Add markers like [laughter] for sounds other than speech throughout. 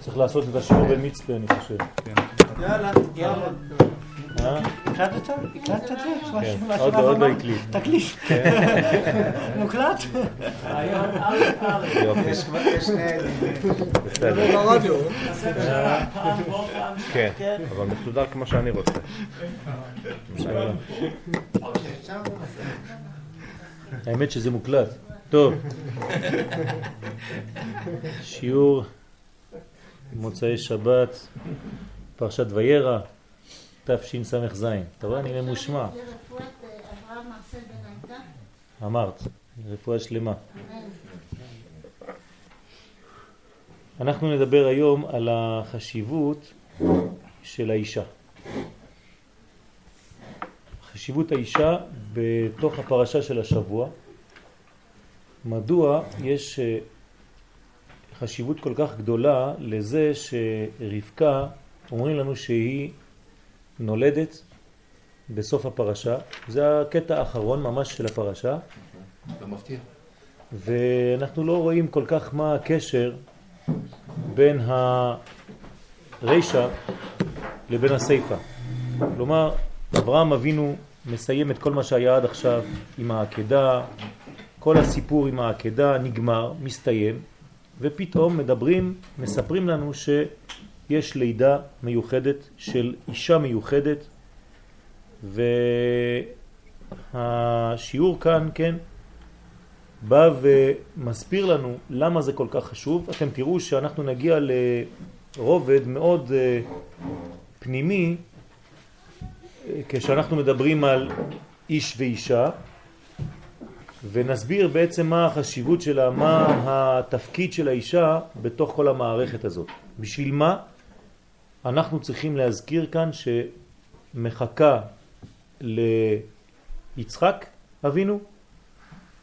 צריך לעשות את השיעור במצפה, אני חושב. יאללה, יאללה. אה? הקלטת? הקלטת את זה? כן. עוד לא-? הקליט. תקליט. [laughs] מוקלט? יופי, יש שני. ברדיו. כן, אבל מסודר כמו שאני רוצה. בסדר. האמת שזה מוקלט. טוב. שיעור מוצאי שבת, פרשת וירא, תשס"ז. אתה רואה, אני ממושמע. אמרת, רפואה שלמה. אנחנו נדבר היום על החשיבות של האישה. חשיבות האישה בתוך הפרשה של השבוע. מדוע יש אה, חשיבות כל כך גדולה לזה שרבקה, אומרים לנו שהיא נולדת בסוף הפרשה. זה הקטע האחרון ממש של הפרשה. אתה מפתיע. ואנחנו לא רואים כל כך מה הקשר בין הרישא לבין הסיפא. כלומר, אברהם אבינו מסיים את כל מה שהיה עד עכשיו עם העקדה, כל הסיפור עם העקדה נגמר, מסתיים, ופתאום מדברים, מספרים לנו שיש לידה מיוחדת של אישה מיוחדת, והשיעור כאן, כן, בא ומסביר לנו למה זה כל כך חשוב. אתם תראו שאנחנו נגיע לרובד מאוד אה, פנימי אה, כשאנחנו מדברים על איש ואישה ונסביר בעצם מה החשיבות שלה, מה התפקיד של האישה בתוך כל המערכת הזאת. בשביל מה אנחנו צריכים להזכיר כאן שמחכה ליצחק אבינו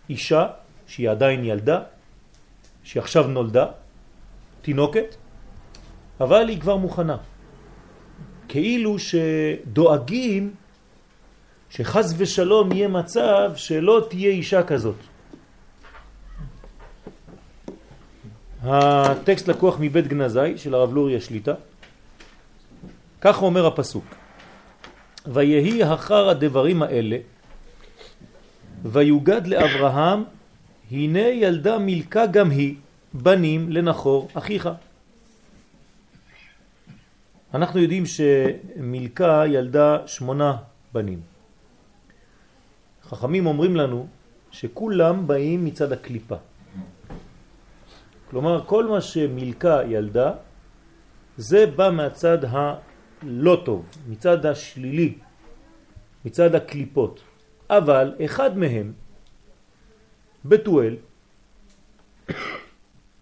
אישה שהיא עדיין ילדה, שהיא עכשיו נולדה, תינוקת, אבל היא כבר מוכנה. כאילו שדואגים שחס ושלום יהיה מצב שלא תהיה אישה כזאת. הטקסט לקוח מבית גנזי של הרב לוריה שליטה. כך אומר הפסוק: ויהי אחר הדברים האלה ויוגד לאברהם הנה ילדה מילכה גם היא בנים לנחור אחיך. אנחנו יודעים שמילכה ילדה שמונה בנים. חכמים אומרים לנו שכולם באים מצד הקליפה. כלומר, כל מה שמילכה ילדה, זה בא מהצד הלא טוב, מצד השלילי, מצד הקליפות. אבל אחד מהם, בתואל,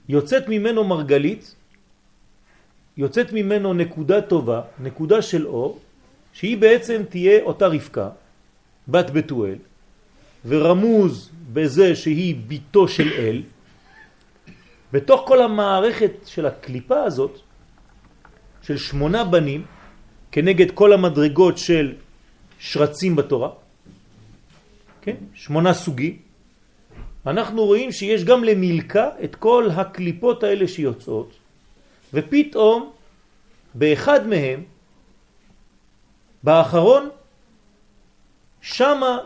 יוצאת ממנו מרגלית, יוצאת ממנו נקודה טובה, נקודה של אור, שהיא בעצם תהיה אותה רבקה, בת בתואל, ורמוז בזה שהיא ביתו של אל, בתוך כל המערכת של הקליפה הזאת, של שמונה בנים, כנגד כל המדרגות של שרצים בתורה, כן? שמונה סוגים, אנחנו רואים שיש גם למילכה את כל הקליפות האלה שיוצאות, ופתאום באחד מהם, באחרון, שמה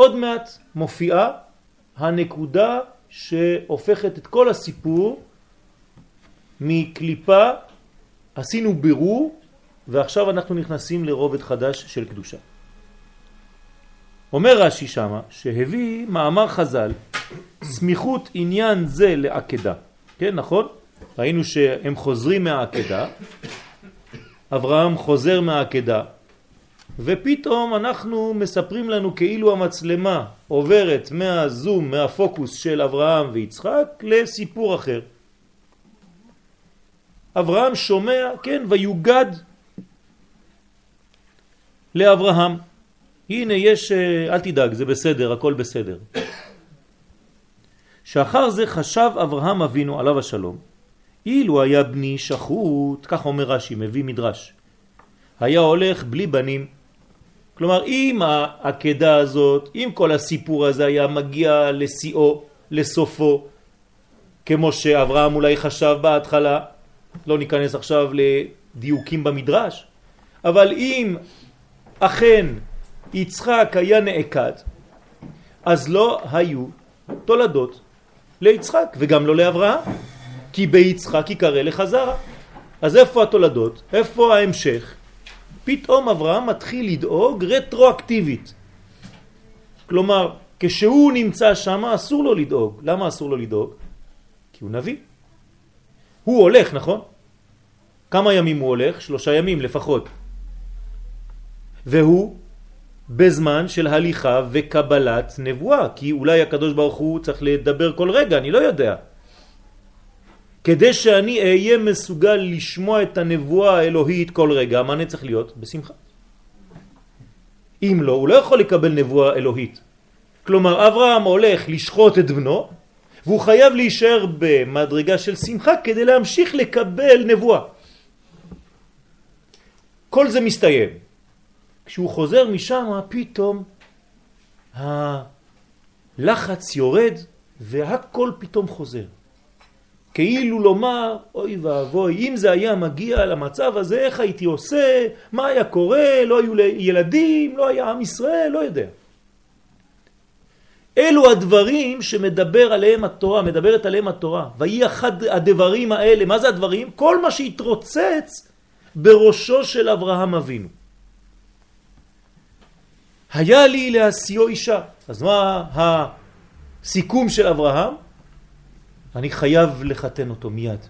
עוד מעט מופיעה הנקודה שהופכת את כל הסיפור מקליפה, עשינו בירור, ועכשיו אנחנו נכנסים לרובד חדש של קדושה. אומר רש"י שמה שהביא מאמר חז"ל סמיכות עניין זה לעקדה. כן, נכון? ראינו שהם חוזרים מהעקדה, אברהם חוזר מהעקדה, ופתאום אנחנו מספרים לנו כאילו המצלמה עוברת מהזום, מהפוקוס של אברהם ויצחק לסיפור אחר. אברהם שומע, כן, ויוגד לאברהם. הנה יש, אל תדאג, זה בסדר, הכל בסדר. שאחר זה חשב אברהם אבינו עליו השלום, אילו היה בני שחוט, כך אומר רש"י, מביא מדרש, היה הולך בלי בנים. כלומר, אם העקדה הזאת, אם כל הסיפור הזה היה מגיע לשיאו, לסופו, כמו שאברהם אולי חשב בהתחלה, לא ניכנס עכשיו לדיוקים במדרש, אבל אם אכן יצחק היה נעקד, אז לא היו תולדות ליצחק וגם לא לאברהם, כי ביצחק יקרא לחזרה. אז איפה התולדות? איפה ההמשך? פתאום אברהם מתחיל לדאוג רטרואקטיבית. כלומר, כשהוא נמצא שם אסור לו לדאוג. למה אסור לו לדאוג? כי הוא נביא. הוא הולך, נכון? כמה ימים הוא הולך? שלושה ימים לפחות. והוא בזמן של הליכה וקבלת נבואה, כי אולי הקדוש ברוך הוא צריך לדבר כל רגע, אני לא יודע. כדי שאני אהיה מסוגל לשמוע את הנבואה האלוהית כל רגע, מה אני צריך להיות? בשמחה. אם לא, הוא לא יכול לקבל נבואה אלוהית. כלומר, אברהם הולך לשחוט את בנו, והוא חייב להישאר במדרגה של שמחה כדי להמשיך לקבל נבואה. כל זה מסתיים. כשהוא חוזר משם, פתאום הלחץ יורד והכל פתאום חוזר. כאילו לומר, אוי ואבוי, אם זה היה מגיע למצב הזה, איך הייתי עושה, מה היה קורה, לא היו ילדים, לא היה עם ישראל, לא יודע. אלו הדברים שמדבר עליהם התורה, מדברת עליהם התורה. ויהי אחד הדברים האלה, מה זה הדברים? כל מה שהתרוצץ בראשו של אברהם אבינו. היה לי להסיעו אישה. אז מה הסיכום של אברהם? אני חייב לחתן אותו מיד.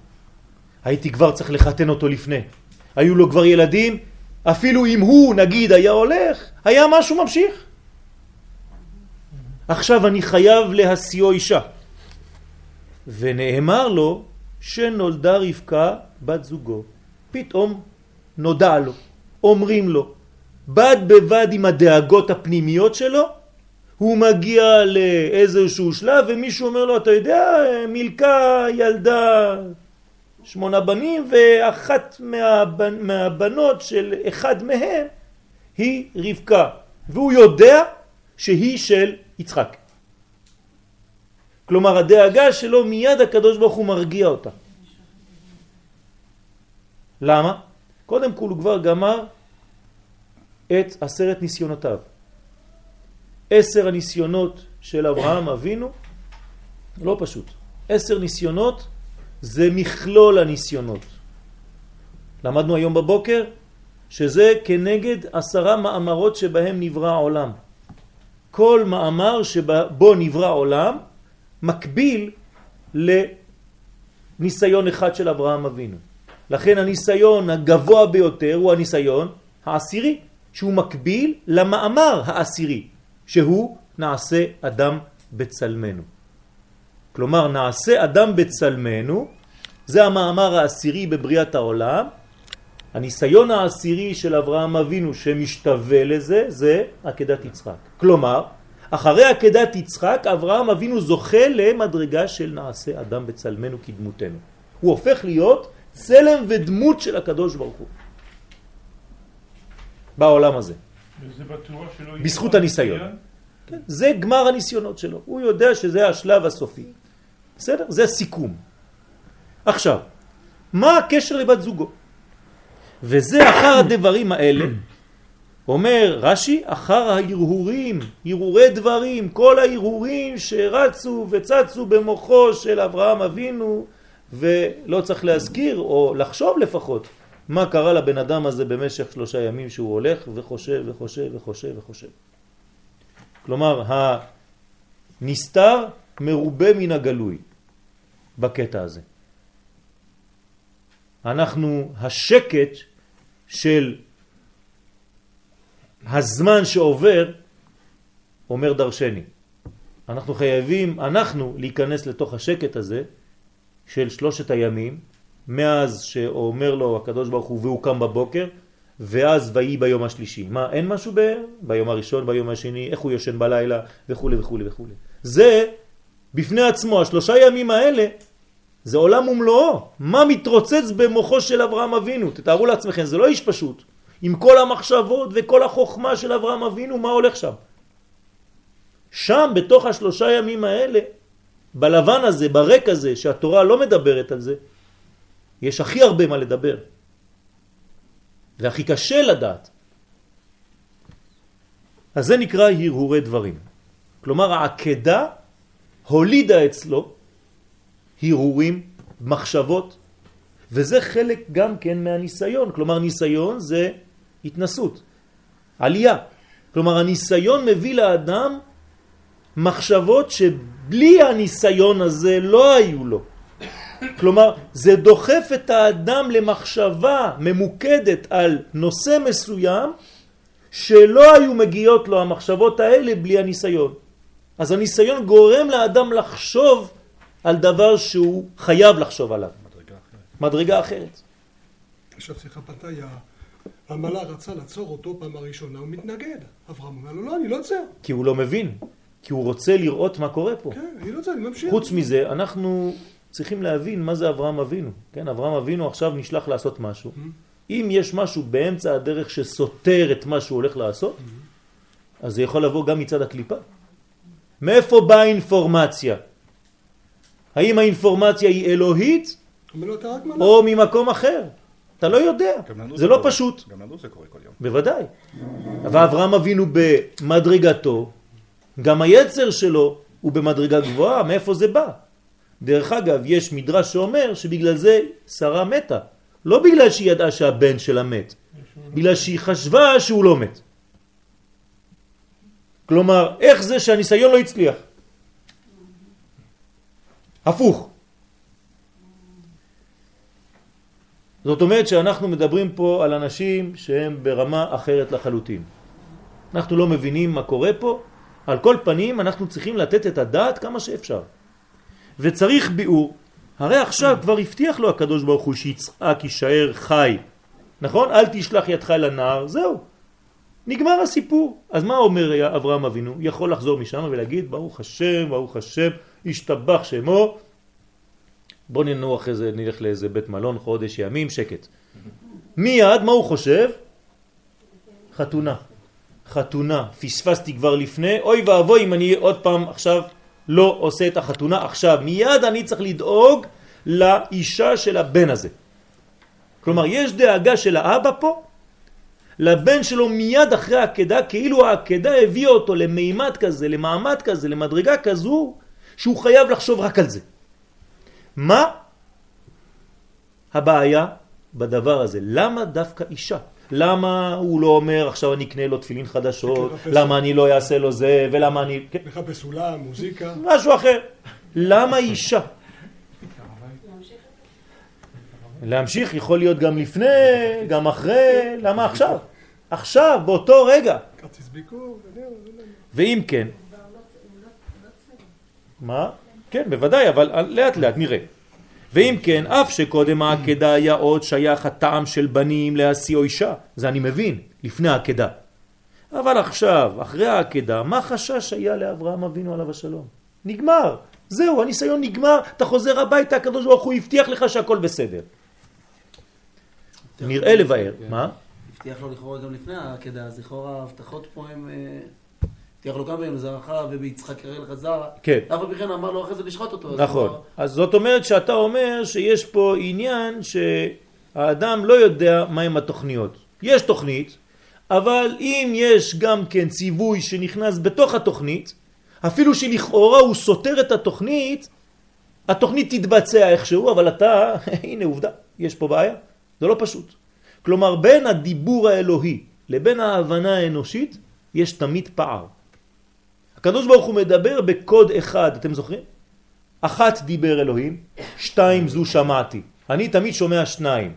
הייתי כבר צריך לחתן אותו לפני. היו לו כבר ילדים, אפילו אם הוא נגיד היה הולך, היה משהו ממשיך. עכשיו אני חייב להסיעו אישה. ונאמר לו שנולדה רבקה בת זוגו. פתאום נודע לו, אומרים לו, בד בבד עם הדאגות הפנימיות שלו, הוא מגיע לאיזשהו שלב ומישהו אומר לו, אתה יודע, מילכה ילדה שמונה בנים ואחת מהבנ... מהבנות של אחד מהם היא רבקה, והוא יודע שהיא של יצחק. כלומר הדאגה שלו מיד הקדוש ברוך הוא מרגיע אותה. למה? קודם כל הוא כבר גמר את עשרת ניסיונותיו. עשר הניסיונות של אברהם אבינו, לא פשוט. עשר ניסיונות זה מכלול הניסיונות. למדנו היום בבוקר שזה כנגד עשרה מאמרות שבהם נברא העולם. כל מאמר שבו נברא עולם מקביל לניסיון אחד של אברהם אבינו. לכן הניסיון הגבוה ביותר הוא הניסיון העשירי, שהוא מקביל למאמר העשירי, שהוא נעשה אדם בצלמנו. כלומר, נעשה אדם בצלמנו, זה המאמר העשירי בבריאת העולם. הניסיון העשירי של אברהם אבינו שמשתווה לזה, זה עקדת יצחק. כלומר, אחרי עקדת יצחק, אברהם אבינו זוכה למדרגה של נעשה אדם בצלמנו כדמותנו. הוא הופך להיות צלם ודמות של הקדוש ברוך הוא. בעולם הזה. בזכות הניסיון. כן, זה גמר הניסיונות שלו. הוא יודע שזה השלב הסופי. בסדר? זה סיכום. עכשיו, מה הקשר לבת זוגו? וזה אחר הדברים האלה, אומר רש"י, אחר ההרהורים, הרהורי דברים, כל ההרהורים שרצו וצצו במוחו של אברהם אבינו, ולא צריך להזכיר או לחשוב לפחות מה קרה לבן אדם הזה במשך שלושה ימים שהוא הולך וחושב וחושב וחושב וחושב. כלומר, הנסתר מרובה מן הגלוי בקטע הזה. אנחנו, השקט של הזמן שעובר אומר דרשני. אנחנו חייבים, אנחנו, להיכנס לתוך השקט הזה של שלושת הימים, מאז שאומר לו הקדוש ברוך הוא והוא קם בבוקר, ואז ויהי ביום השלישי. מה, אין משהו ב... ביום הראשון, ביום השני, איך הוא יושן בלילה, וכו' וכו' וכו'. זה, בפני עצמו, השלושה ימים האלה, זה עולם ומלואו. מה מתרוצץ במוחו של אברהם אבינו? תתארו לעצמכם, זה לא איש פשוט. עם כל המחשבות וכל החוכמה של אברהם אבינו, מה הולך שם? שם, בתוך השלושה ימים האלה, בלבן הזה, ברק הזה, שהתורה לא מדברת על זה, יש הכי הרבה מה לדבר. והכי קשה לדעת. אז זה נקרא הרהורי דברים. כלומר העקדה הולידה אצלו הרהורים, מחשבות, וזה חלק גם כן מהניסיון. כלומר ניסיון זה התנסות, עלייה. כלומר הניסיון מביא לאדם מחשבות שבלי הניסיון הזה לא היו לו. כלומר, זה דוחף את האדם למחשבה ממוקדת על נושא מסוים שלא היו מגיעות לו המחשבות האלה בלי הניסיון. אז הניסיון גורם לאדם לחשוב על דבר שהוא חייב לחשוב עליו. מדרגה אחרת. מדרגה אחרת. עכשיו שיחה פתאי, המלאך רצה לעצור אותו פעם הראשונה, הוא מתנגד. אברהם אומר לו, לא, אני לא עוצר. כי הוא לא מבין, כי הוא רוצה לראות מה קורה פה. כן, אני לא עוצר, אני ממשיך. חוץ מזה, אנחנו צריכים להבין מה זה אברהם אבינו. כן, אברהם אבינו עכשיו נשלח לעשות משהו. Mm-hmm. אם יש משהו באמצע הדרך שסותר את מה שהוא הולך לעשות, mm-hmm. אז זה יכול לבוא גם מצד הקליפה. מאיפה באה האינפורמציה? האם האינפורמציה היא אלוהית או ממקום אחר? אתה לא יודע, זה לא פשוט. גם לנו זה קורה כל יום. בוודאי. ואברהם אבינו במדרגתו, גם היצר שלו הוא במדרגה גבוהה, מאיפה זה בא? דרך אגב, יש מדרש שאומר שבגלל זה שרה מתה. לא בגלל שהיא ידעה שהבן שלה מת, בגלל שהיא חשבה שהוא לא מת. כלומר, איך זה שהניסיון לא הצליח? הפוך. זאת אומרת שאנחנו מדברים פה על אנשים שהם ברמה אחרת לחלוטין. אנחנו לא מבינים מה קורה פה, על כל פנים אנחנו צריכים לתת את הדעת כמה שאפשר. וצריך ביאור. הרי עכשיו כבר הבטיח לו הקדוש ברוך הוא שיצחק יישאר חי. נכון? אל תשלח ידך לנער, זהו. נגמר הסיפור. אז מה אומר אברהם אבינו? יכול לחזור משם ולהגיד ברוך השם, ברוך השם, השתבח שמו. בוא ננוח איזה, נלך לאיזה בית מלון חודש ימים, שקט. מיד, מה הוא חושב? חתונה. חתונה. פספסתי כבר לפני, אוי ואבוי אם אני עוד פעם עכשיו לא עושה את החתונה עכשיו. מיד אני צריך לדאוג לאישה של הבן הזה. כלומר, יש דאגה של האבא פה לבן שלו מיד אחרי העקדה, כאילו העקדה הביאה אותו למימד כזה, למעמד כזה, למדרגה כזו, שהוא חייב לחשוב רק על זה. מה הבעיה בדבר הזה? למה דווקא אישה? למה הוא לא אומר עכשיו אני אקנה לו תפילין חדשות, למה אני לא אעשה לו זה, ולמה אני... מחפש סולם, מוזיקה. משהו אחר. למה אישה? להמשיך יכול להיות גם לפני, גם אחרי, למה עכשיו? עכשיו, באותו רגע. כרטיס ביקור, ואם כן... מה? כן, בוודאי, אבל לאט לאט נראה. ואם כן, אף שקודם העקדה היה עוד שייך הטעם של בנים להשיא או אישה, זה אני מבין, לפני העקדה. אבל עכשיו, אחרי העקדה, מה חשש היה לאברהם אבינו עליו השלום? נגמר, זהו, הניסיון נגמר, אתה חוזר הביתה, הקדוש ברוך הוא הבטיח לך שהכל בסדר. נראה לבאר, כן. מה? הבטיח לו לכאורה גם לפני העקדה, אז לכאורה ההבטחות פה הם... הבטיח לו גם זרעך וביצחק יראה לך זרע. כן. אף על פי כן אמר לו אחרי זה לשחוט אותו. נכון. אמר, אז זאת אומרת שאתה אומר שיש פה עניין שהאדם לא יודע מהם התוכניות. יש תוכנית, אבל אם יש גם כן ציווי שנכנס בתוך התוכנית, אפילו שלכאורה הוא סותר את התוכנית, התוכנית תתבצע איכשהו, אבל אתה, [laughs] הנה עובדה, יש פה בעיה. זה לא פשוט. כלומר, בין הדיבור האלוהי לבין ההבנה האנושית, יש תמיד פער. הקדוש ברוך הוא מדבר בקוד אחד, אתם זוכרים? אחת דיבר אלוהים, שתיים זו שמעתי. אני תמיד שומע שניים.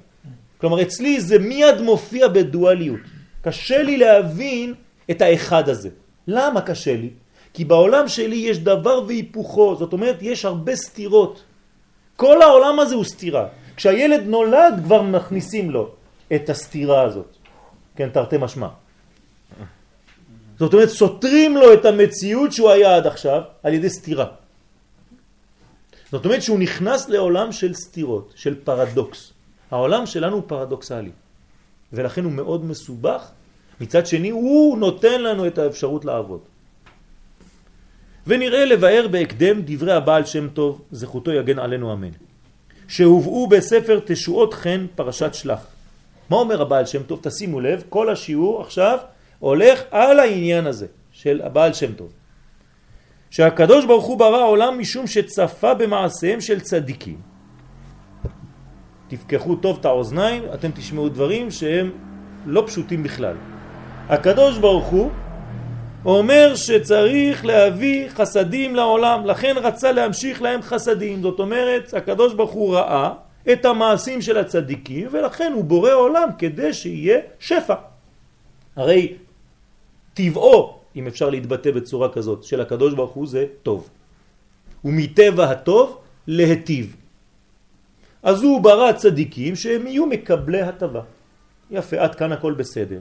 כלומר, אצלי זה מיד מופיע בדואליות. קשה לי להבין את האחד הזה. למה קשה לי? כי בעולם שלי יש דבר והיפוכו, זאת אומרת, יש הרבה סתירות. כל העולם הזה הוא סתירה. כשהילד נולד כבר מכניסים לו את הסתירה הזאת. כן, תרתי משמע. זאת אומרת, סותרים לו את המציאות שהוא היה עד עכשיו על ידי סתירה. זאת אומרת שהוא נכנס לעולם של סתירות, של פרדוקס. העולם שלנו הוא פרדוקסלי, ולכן הוא מאוד מסובך. מצד שני, הוא נותן לנו את האפשרות לעבוד. ונראה לבאר בהקדם דברי הבעל שם טוב, זכותו יגן עלינו אמן. שהובאו בספר תשועות חן פרשת שלח. מה אומר הבעל שם טוב? תשימו לב, כל השיעור עכשיו הולך על העניין הזה של הבעל שם טוב. שהקדוש ברוך הוא ברא עולם משום שצפה במעשיהם של צדיקים. תפקחו טוב את האוזניים, אתם תשמעו דברים שהם לא פשוטים בכלל. הקדוש ברוך הוא אומר שצריך להביא חסדים לעולם, לכן רצה להמשיך להם חסדים. זאת אומרת, הקדוש ברוך הוא ראה את המעשים של הצדיקים, ולכן הוא בורא עולם כדי שיהיה שפע. הרי טבעו, אם אפשר להתבטא בצורה כזאת, של הקדוש ברוך הוא זה טוב. ומטבע הטוב להטיב. אז הוא ברא צדיקים שהם יהיו מקבלי הטבה. יפה, עד כאן הכל בסדר.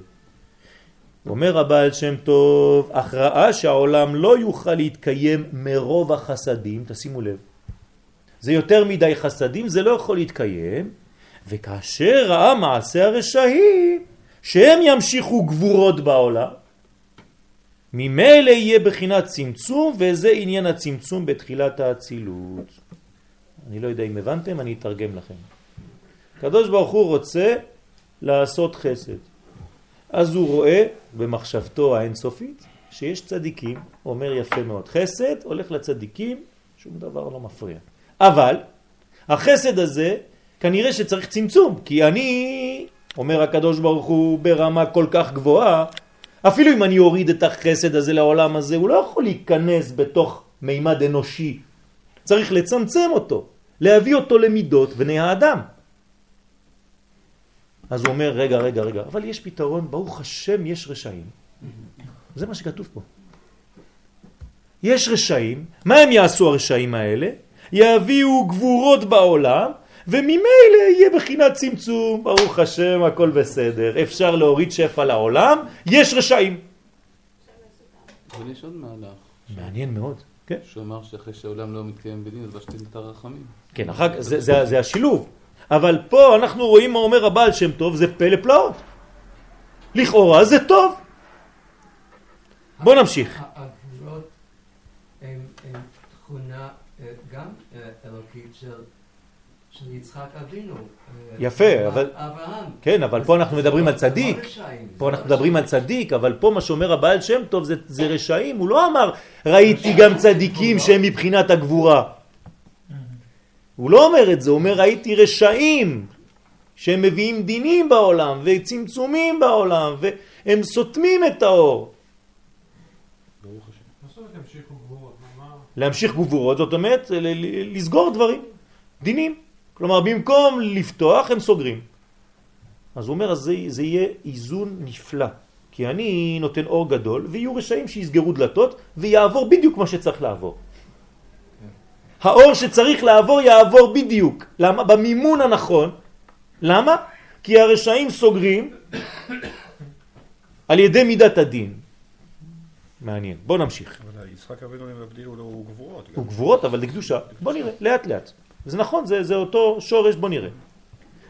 אומר הבעל שם טוב, ראה שהעולם לא יוכל להתקיים מרוב החסדים, תשימו לב, זה יותר מדי חסדים, זה לא יכול להתקיים, וכאשר ראה מעשה הרשעים, שהם ימשיכו גבורות בעולם, ממילא יהיה בחינת צמצום, וזה עניין הצמצום בתחילת האצילות. אני לא יודע אם הבנתם, אני אתרגם לכם. הקדוש ברוך הוא רוצה לעשות חסד. אז הוא רואה במחשבתו האינסופית שיש צדיקים, אומר יפה מאוד, חסד הולך לצדיקים, שום דבר לא מפריע. אבל החסד הזה כנראה שצריך צמצום, כי אני, אומר הקדוש ברוך הוא, ברמה כל כך גבוהה, אפילו אם אני אוריד את החסד הזה לעולם הזה, הוא לא יכול להיכנס בתוך מימד אנושי. צריך לצמצם אותו, להביא אותו למידות בני האדם. אז הוא אומר, רגע, רגע, רגע, אבל יש פתרון, ברוך השם יש רשעים. זה מה שכתוב פה. יש רשעים, מה הם יעשו הרשעים האלה? יביאו גבורות בעולם, וממילא יהיה בחינת צמצום, ברוך השם, הכל בסדר, אפשר להוריד שפע לעולם, יש רשעים. אבל יש עוד מהלך. מעניין מאוד, כן. שאומר שאחרי שהעולם לא מתקיים בדין, אז בשתים את הרחמים. כן, אחר כך זה, זה, זה השילוב. אבל פה אנחנו רואים מה אומר הבעל שם טוב, זה פלא פלאות. לכאורה זה טוב. בוא נמשיך. הגבולות הם הם תכונה אה, גם אה, אלוקית של של יצחק אבינו. אה, יפה, אבל- אברהם. כן, אבל פה אנחנו מדברים על צדיק. לא רשעים. פה אנחנו מדברים על צדיק, אבל פה מה שאומר הבעל שם טוב זה, זה רשעים. הוא לא אמר, ראיתי גם צדיקים שהם מבחינת הגבורה. הוא לא אומר את זה, הוא אומר, ראיתי רשעים שהם מביאים דינים בעולם וצמצומים בעולם והם סותמים את האור. להמשיך גבורות, זאת אומרת לסגור דברים, דינים. כלומר, במקום לפתוח, הם סוגרים. אז הוא אומר, אז זה, זה יהיה איזון נפלא. כי אני נותן אור גדול, ויהיו רשעים שיסגרו דלתות, ויעבור בדיוק מה שצריך לעבור. האור שצריך לעבור יעבור בדיוק. למה? במימון הנכון. למה? כי הרשעים סוגרים על ידי מידת הדין. מעניין. בוא נמשיך. אבל יצחק אבינו הם הבדיאו לו גבורות. הוא גבורות, אבל לקדושה. בוא נראה, לאט לאט. זה נכון, זה, זה אותו שורש, בוא נראה.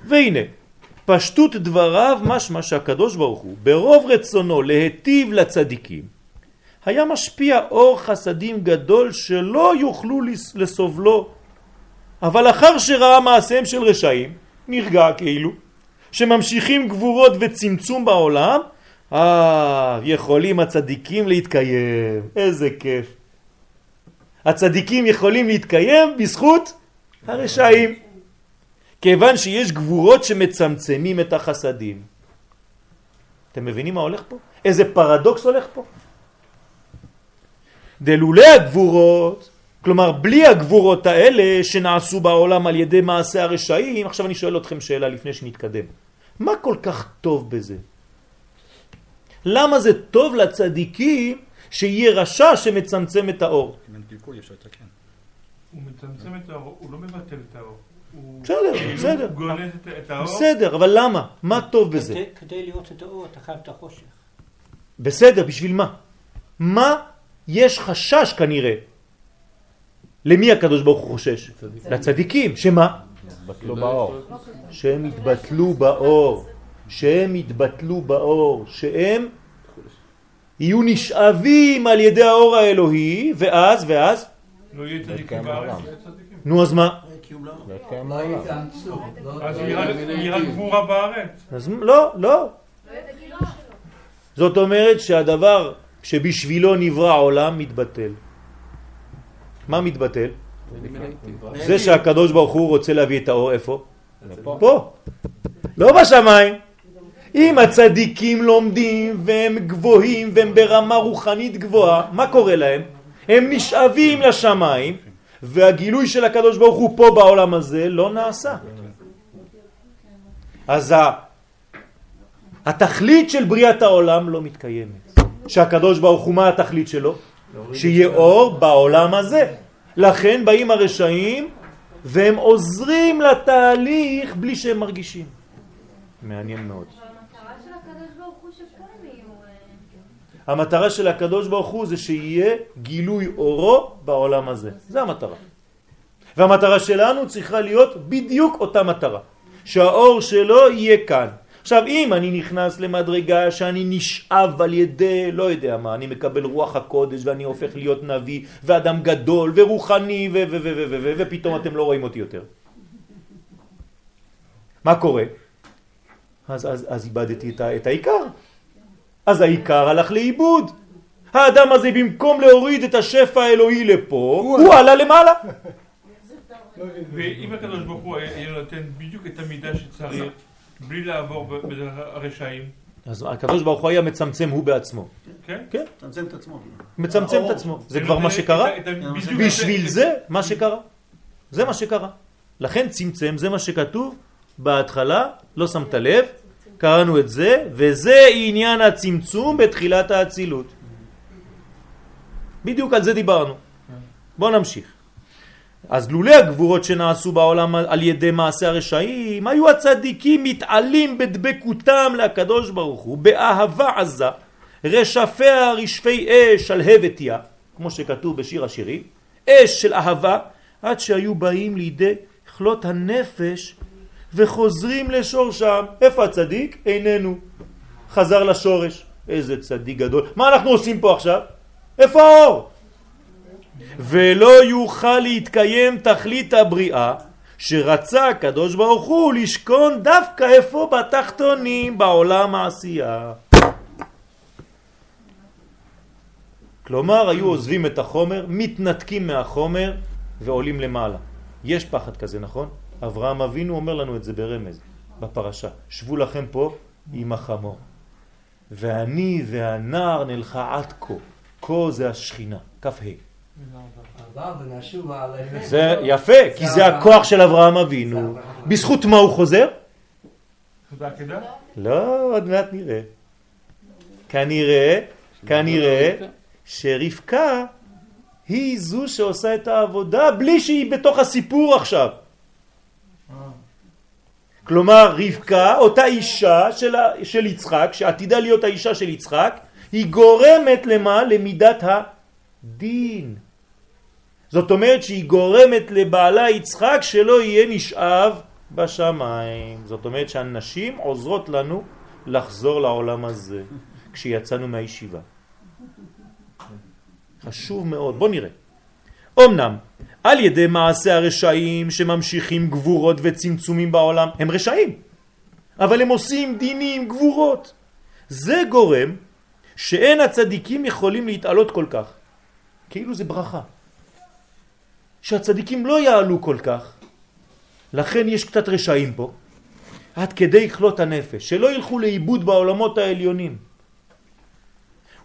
והנה, פשטות דבריו משמע שהקדוש ברוך הוא, ברוב רצונו להטיב לצדיקים, היה משפיע אור חסדים גדול שלא יוכלו לס- לסובלו. אבל אחר שראה מעשיהם של רשעים, נרגע כאילו, שממשיכים גבורות וצמצום בעולם, אה, יכולים הצדיקים להתקיים. איזה כיף. הצדיקים יכולים להתקיים בזכות הרשעים. כיוון שיש גבורות שמצמצמים את החסדים. אתם מבינים מה הולך פה? איזה פרדוקס הולך פה? דלולי הגבורות, כלומר בלי הגבורות האלה שנעשו בעולם על ידי מעשה הרשעים, עכשיו אני שואל אתכם שאלה לפני שנתקדם. מה כל כך טוב בזה? למה זה טוב לצדיקים שיהיה רשע שמצמצם את האור? אם אין פלפול אפשר לתקן. הוא מצמצם את האור, הוא לא מבטל את האור. בסדר, כאילו בסדר. הוא גונז את- האור. בסדר, אבל למה? מה טוב בזה? כדי- לראות את האור אתה חייב את החושך. בסדר, בשביל מה? מה יש חשש כנראה? למי הקדוש ברוך הוא חושש? לצדיקים, שמה? בטלו באור. שהם יתבטלו באור, שהם יתבטלו באור, שהם יהיו נשאבים על ידי האור האלוהי, ואז, ואז, לא יהיה צדיקים בארץ. נו אז מה? לא לא. לא- אז יהיה רק- גבורה בארץ. אז לא, לא. זאת אומרת שהדבר שבשבילו נברא העולם מתבטל. מה מתבטל? זה שהקדוש ברוך הוא רוצה להביא את האור איפה? פה. לא בשמיים. אם הצדיקים לומדים והם גבוהים והם ברמה רוחנית גבוהה, מה קורה להם? הם נשאבים לשמיים והגילוי של הקדוש ברוך הוא פה בעולם הזה לא נעשה. אז התכלית של בריאת העולם לא מתקיימת. שהקדוש ברוך הוא, מה התכלית שלו? שיהיה אור בעולם הזה. לכן באים הרשעים והם עוזרים לתהליך בלי שהם מרגישים. מעניין מאוד. המטרה של הקדוש ברוך הוא שכאן יהיו... אה, המטרה של הקדוש ברוך הוא זה שיהיה גילוי אורו בעולם הזה. זה המטרה. והמטרה שלנו צריכה להיות בדיוק אותה מטרה. שהאור שלו יהיה כאן. עכשיו אם אני נכנס למדרגה שאני נשאב על ידי, לא יודע מה, אני מקבל רוח הקודש ואני הופך להיות נביא ואדם גדול ורוחני ו ו ו ו ו ו ופתאום אתם לא רואים אותי יותר. מה קורה? אז, אז, אז איבדתי את, את העיקר. אז העיקר הלך לאיבוד. האדם הזה במקום להוריד את השפע האלוהי לפה, הוא עלה למעלה. ואם הקדוש ברוך הוא היה נותן בדיוק את המידה שצריך, בלי לעבור בדרך הרשעים, אז הקדוש ברוך הוא היה מצמצם הוא בעצמו. כן? כן, תצמצם את עצמו. מצמצם את עצמו. זה כבר מה שקרה. בדיוק בשביל זה מה שקרה. זה מה שקרה. לכן צמצם, זה מה שכתוב בהתחלה, לא שמת לב, קראנו את זה, וזה עניין הצמצום בתחילת האצילות. בדיוק על זה דיברנו. בואו נמשיך. אז לולא הגבורות שנעשו בעולם על ידי מעשה הרשעים, היו הצדיקים מתעלים בדבקותם לקדוש ברוך הוא, באהבה עזה, רשפיה רשפי אש שלהבתיה, כמו שכתוב בשיר השירים, אש של אהבה, עד שהיו באים לידי כלות הנפש וחוזרים לשורשם. איפה הצדיק? איננו. חזר לשורש. איזה צדיק גדול. מה אנחנו עושים פה עכשיו? איפה האור? ולא יוכל להתקיים תכלית הבריאה שרצה הקדוש ברוך הוא לשכון דווקא איפה בתחתונים בעולם העשייה. כלומר היו עוזבים את החומר, מתנתקים מהחומר ועולים למעלה. יש פחד כזה, נכון? אברהם אבינו אומר לנו את זה ברמז, בפרשה. שבו לכם פה עם החמור. ואני והנער נלכה עד כה. כה זה השכינה, כ"ה. זה יפה, כי זה הכוח של אברהם אבינו. בזכות מה הוא חוזר? לא, עוד מעט נראה. כנראה, כנראה שרבקה היא זו שעושה את העבודה בלי שהיא בתוך הסיפור עכשיו. כלומר, רבקה, אותה אישה של, של יצחק, שעתידה להיות האישה של יצחק, היא גורמת למה? למידת הדין. זאת אומרת שהיא גורמת לבעלה יצחק שלא יהיה נשאב בשמיים. זאת אומרת שהנשים עוזרות לנו לחזור לעולם הזה כשיצאנו מהישיבה. חשוב מאוד. בוא נראה. אמנם, על ידי מעשה הרשעים שממשיכים גבורות וצמצומים בעולם, הם רשעים, אבל הם עושים דינים, גבורות. זה גורם שאין הצדיקים יכולים להתעלות כל כך. כאילו זה ברכה. שהצדיקים לא יעלו כל כך, לכן יש קצת רשעים פה, עד כדי כלות הנפש, שלא ילכו לאיבוד בעולמות העליונים.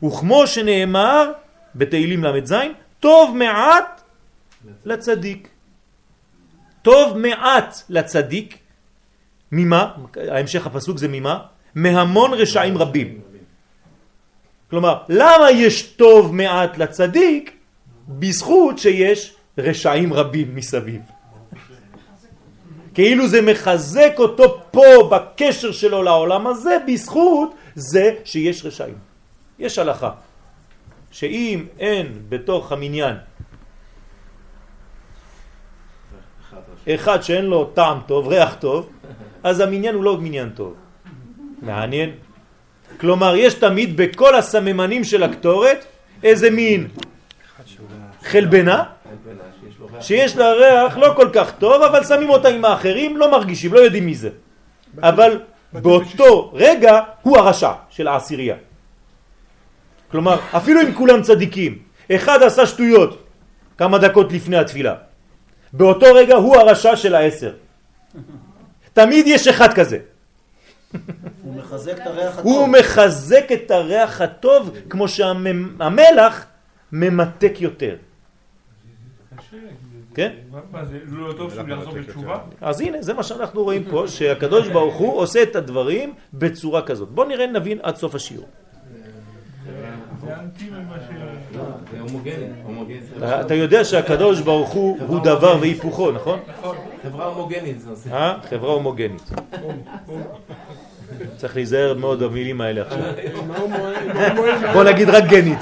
וכמו שנאמר בתהילים ל"ז, טוב מעט לצדיק. טוב מעט לצדיק, ממה? ההמשך הפסוק זה ממה? מהמון רשעים רבים. כלומר, למה יש טוב מעט לצדיק? בזכות שיש רשעים רבים מסביב. כאילו זה מחזק אותו פה בקשר שלו לעולם הזה בזכות זה שיש רשעים. יש הלכה שאם אין בתוך המניין אחד שאין לו טעם טוב, ריח טוב, אז המניין הוא לא מניין טוב. מעניין. כלומר, יש תמיד בכל הסממנים של הקטורת איזה מין חלבנה שיש לה ריח לא כל כך טוב, אבל שמים אותה עם האחרים, לא מרגישים, לא יודעים מי זה. אבל באותו רגע הוא הרשע של העשירייה. כלומר, אפילו אם כולם צדיקים, אחד עשה שטויות כמה דקות לפני התפילה. באותו רגע הוא הרשע של העשר. תמיד יש אחד כזה. הוא מחזק את הריח הטוב. הוא מחזק את הריח הטוב כמו שהמלח ממתק יותר. כן? מה- זה, לא טוב שהוא יחזור בתשובה? אז הנה, זה מה שאנחנו רואים פה, שהקדוש ברוך הוא עושה את הדברים בצורה כזאת. בואו נראה, נבין עד סוף השיעור. זה אנטי ממה ש... זה הומוגני, הומוגני. אתה אתה יודע שהקדוש ברוך הוא הוא דבר והיפוכו, נכון? חברה הומוגנית זה עושה. אה? חברה הומוגנית. צריך להיזהר מאוד במילים האלה עכשיו. בוא נגיד רק גנית.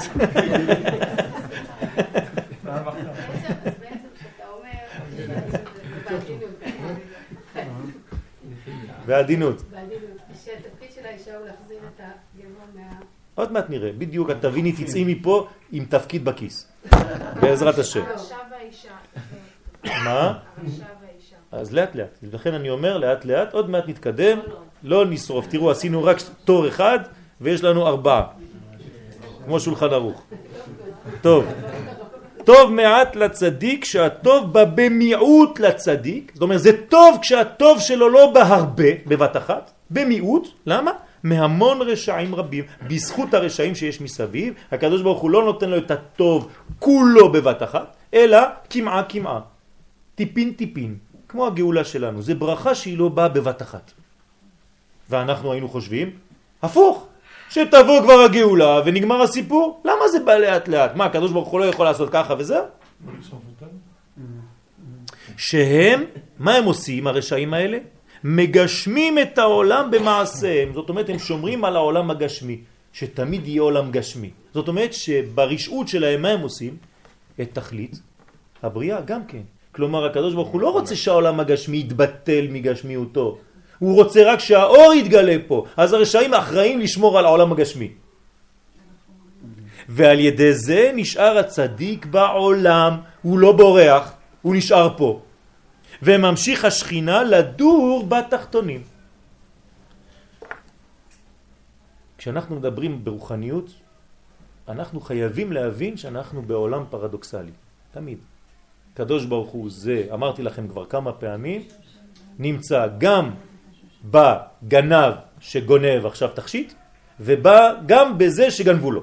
בעדינות, בעדינות. בעדינות, שהתפקיד של האישה הוא להחזיר את הגבר מה... עוד מעט נראה. בדיוק את תביני, תצאי מפה עם תפקיד בכיס. בעזרת השם. מה? אז לאט לאט. לכן אני אומר לאט לאט, עוד מעט נתקדם, לא נשרוף. תראו, עשינו רק תור אחד ויש לנו ארבעה. כמו שולחן ערוך. טוב. טוב מעט לצדיק שהטוב בא במיעוט לצדיק. זאת אומרת, זה טוב כשהטוב שלו לא בא הרבה בבת אחת, במיעוט. למה? מהמון רשעים רבים. בזכות הרשעים שיש מסביב, הקדוש ברוך הוא לא נותן לו את הטוב כולו בבת אחת, אלא כמעה כמעה. טיפין טיפין, כמו הגאולה שלנו. זה ברכה שהיא לא באה בבת אחת. ואנחנו היינו חושבים, הפוך, שתבוא כבר הגאולה ונגמר הסיפור. למה זה בא לאט לאט? מה, הקדוש ברוך הוא לא יכול לעשות ככה וזהו? שהם, מה הם עושים הרשעים האלה? מגשמים את העולם במעשיהם. זאת אומרת, הם שומרים על העולם הגשמי, שתמיד יהיה עולם גשמי. זאת אומרת שברשעות שלהם מה הם עושים? את תכלית הבריאה גם כן. כלומר, הקדוש ברוך הוא לא רוצה שהעולם הגשמי יתבטל מגשמיותו. הוא רוצה רק שהאור יתגלה פה. אז הרשעים אחראים לשמור על העולם הגשמי. ועל ידי זה נשאר הצדיק בעולם, הוא לא בורח, הוא נשאר פה. וממשיך השכינה לדור בתחתונים. כשאנחנו מדברים ברוחניות, אנחנו חייבים להבין שאנחנו בעולם פרדוקסלי, תמיד. קדוש ברוך הוא זה, אמרתי לכם כבר כמה פעמים, נמצא גם בגנב שגונב עכשיו תכשיט, ובא גם בזה שגנבו לו.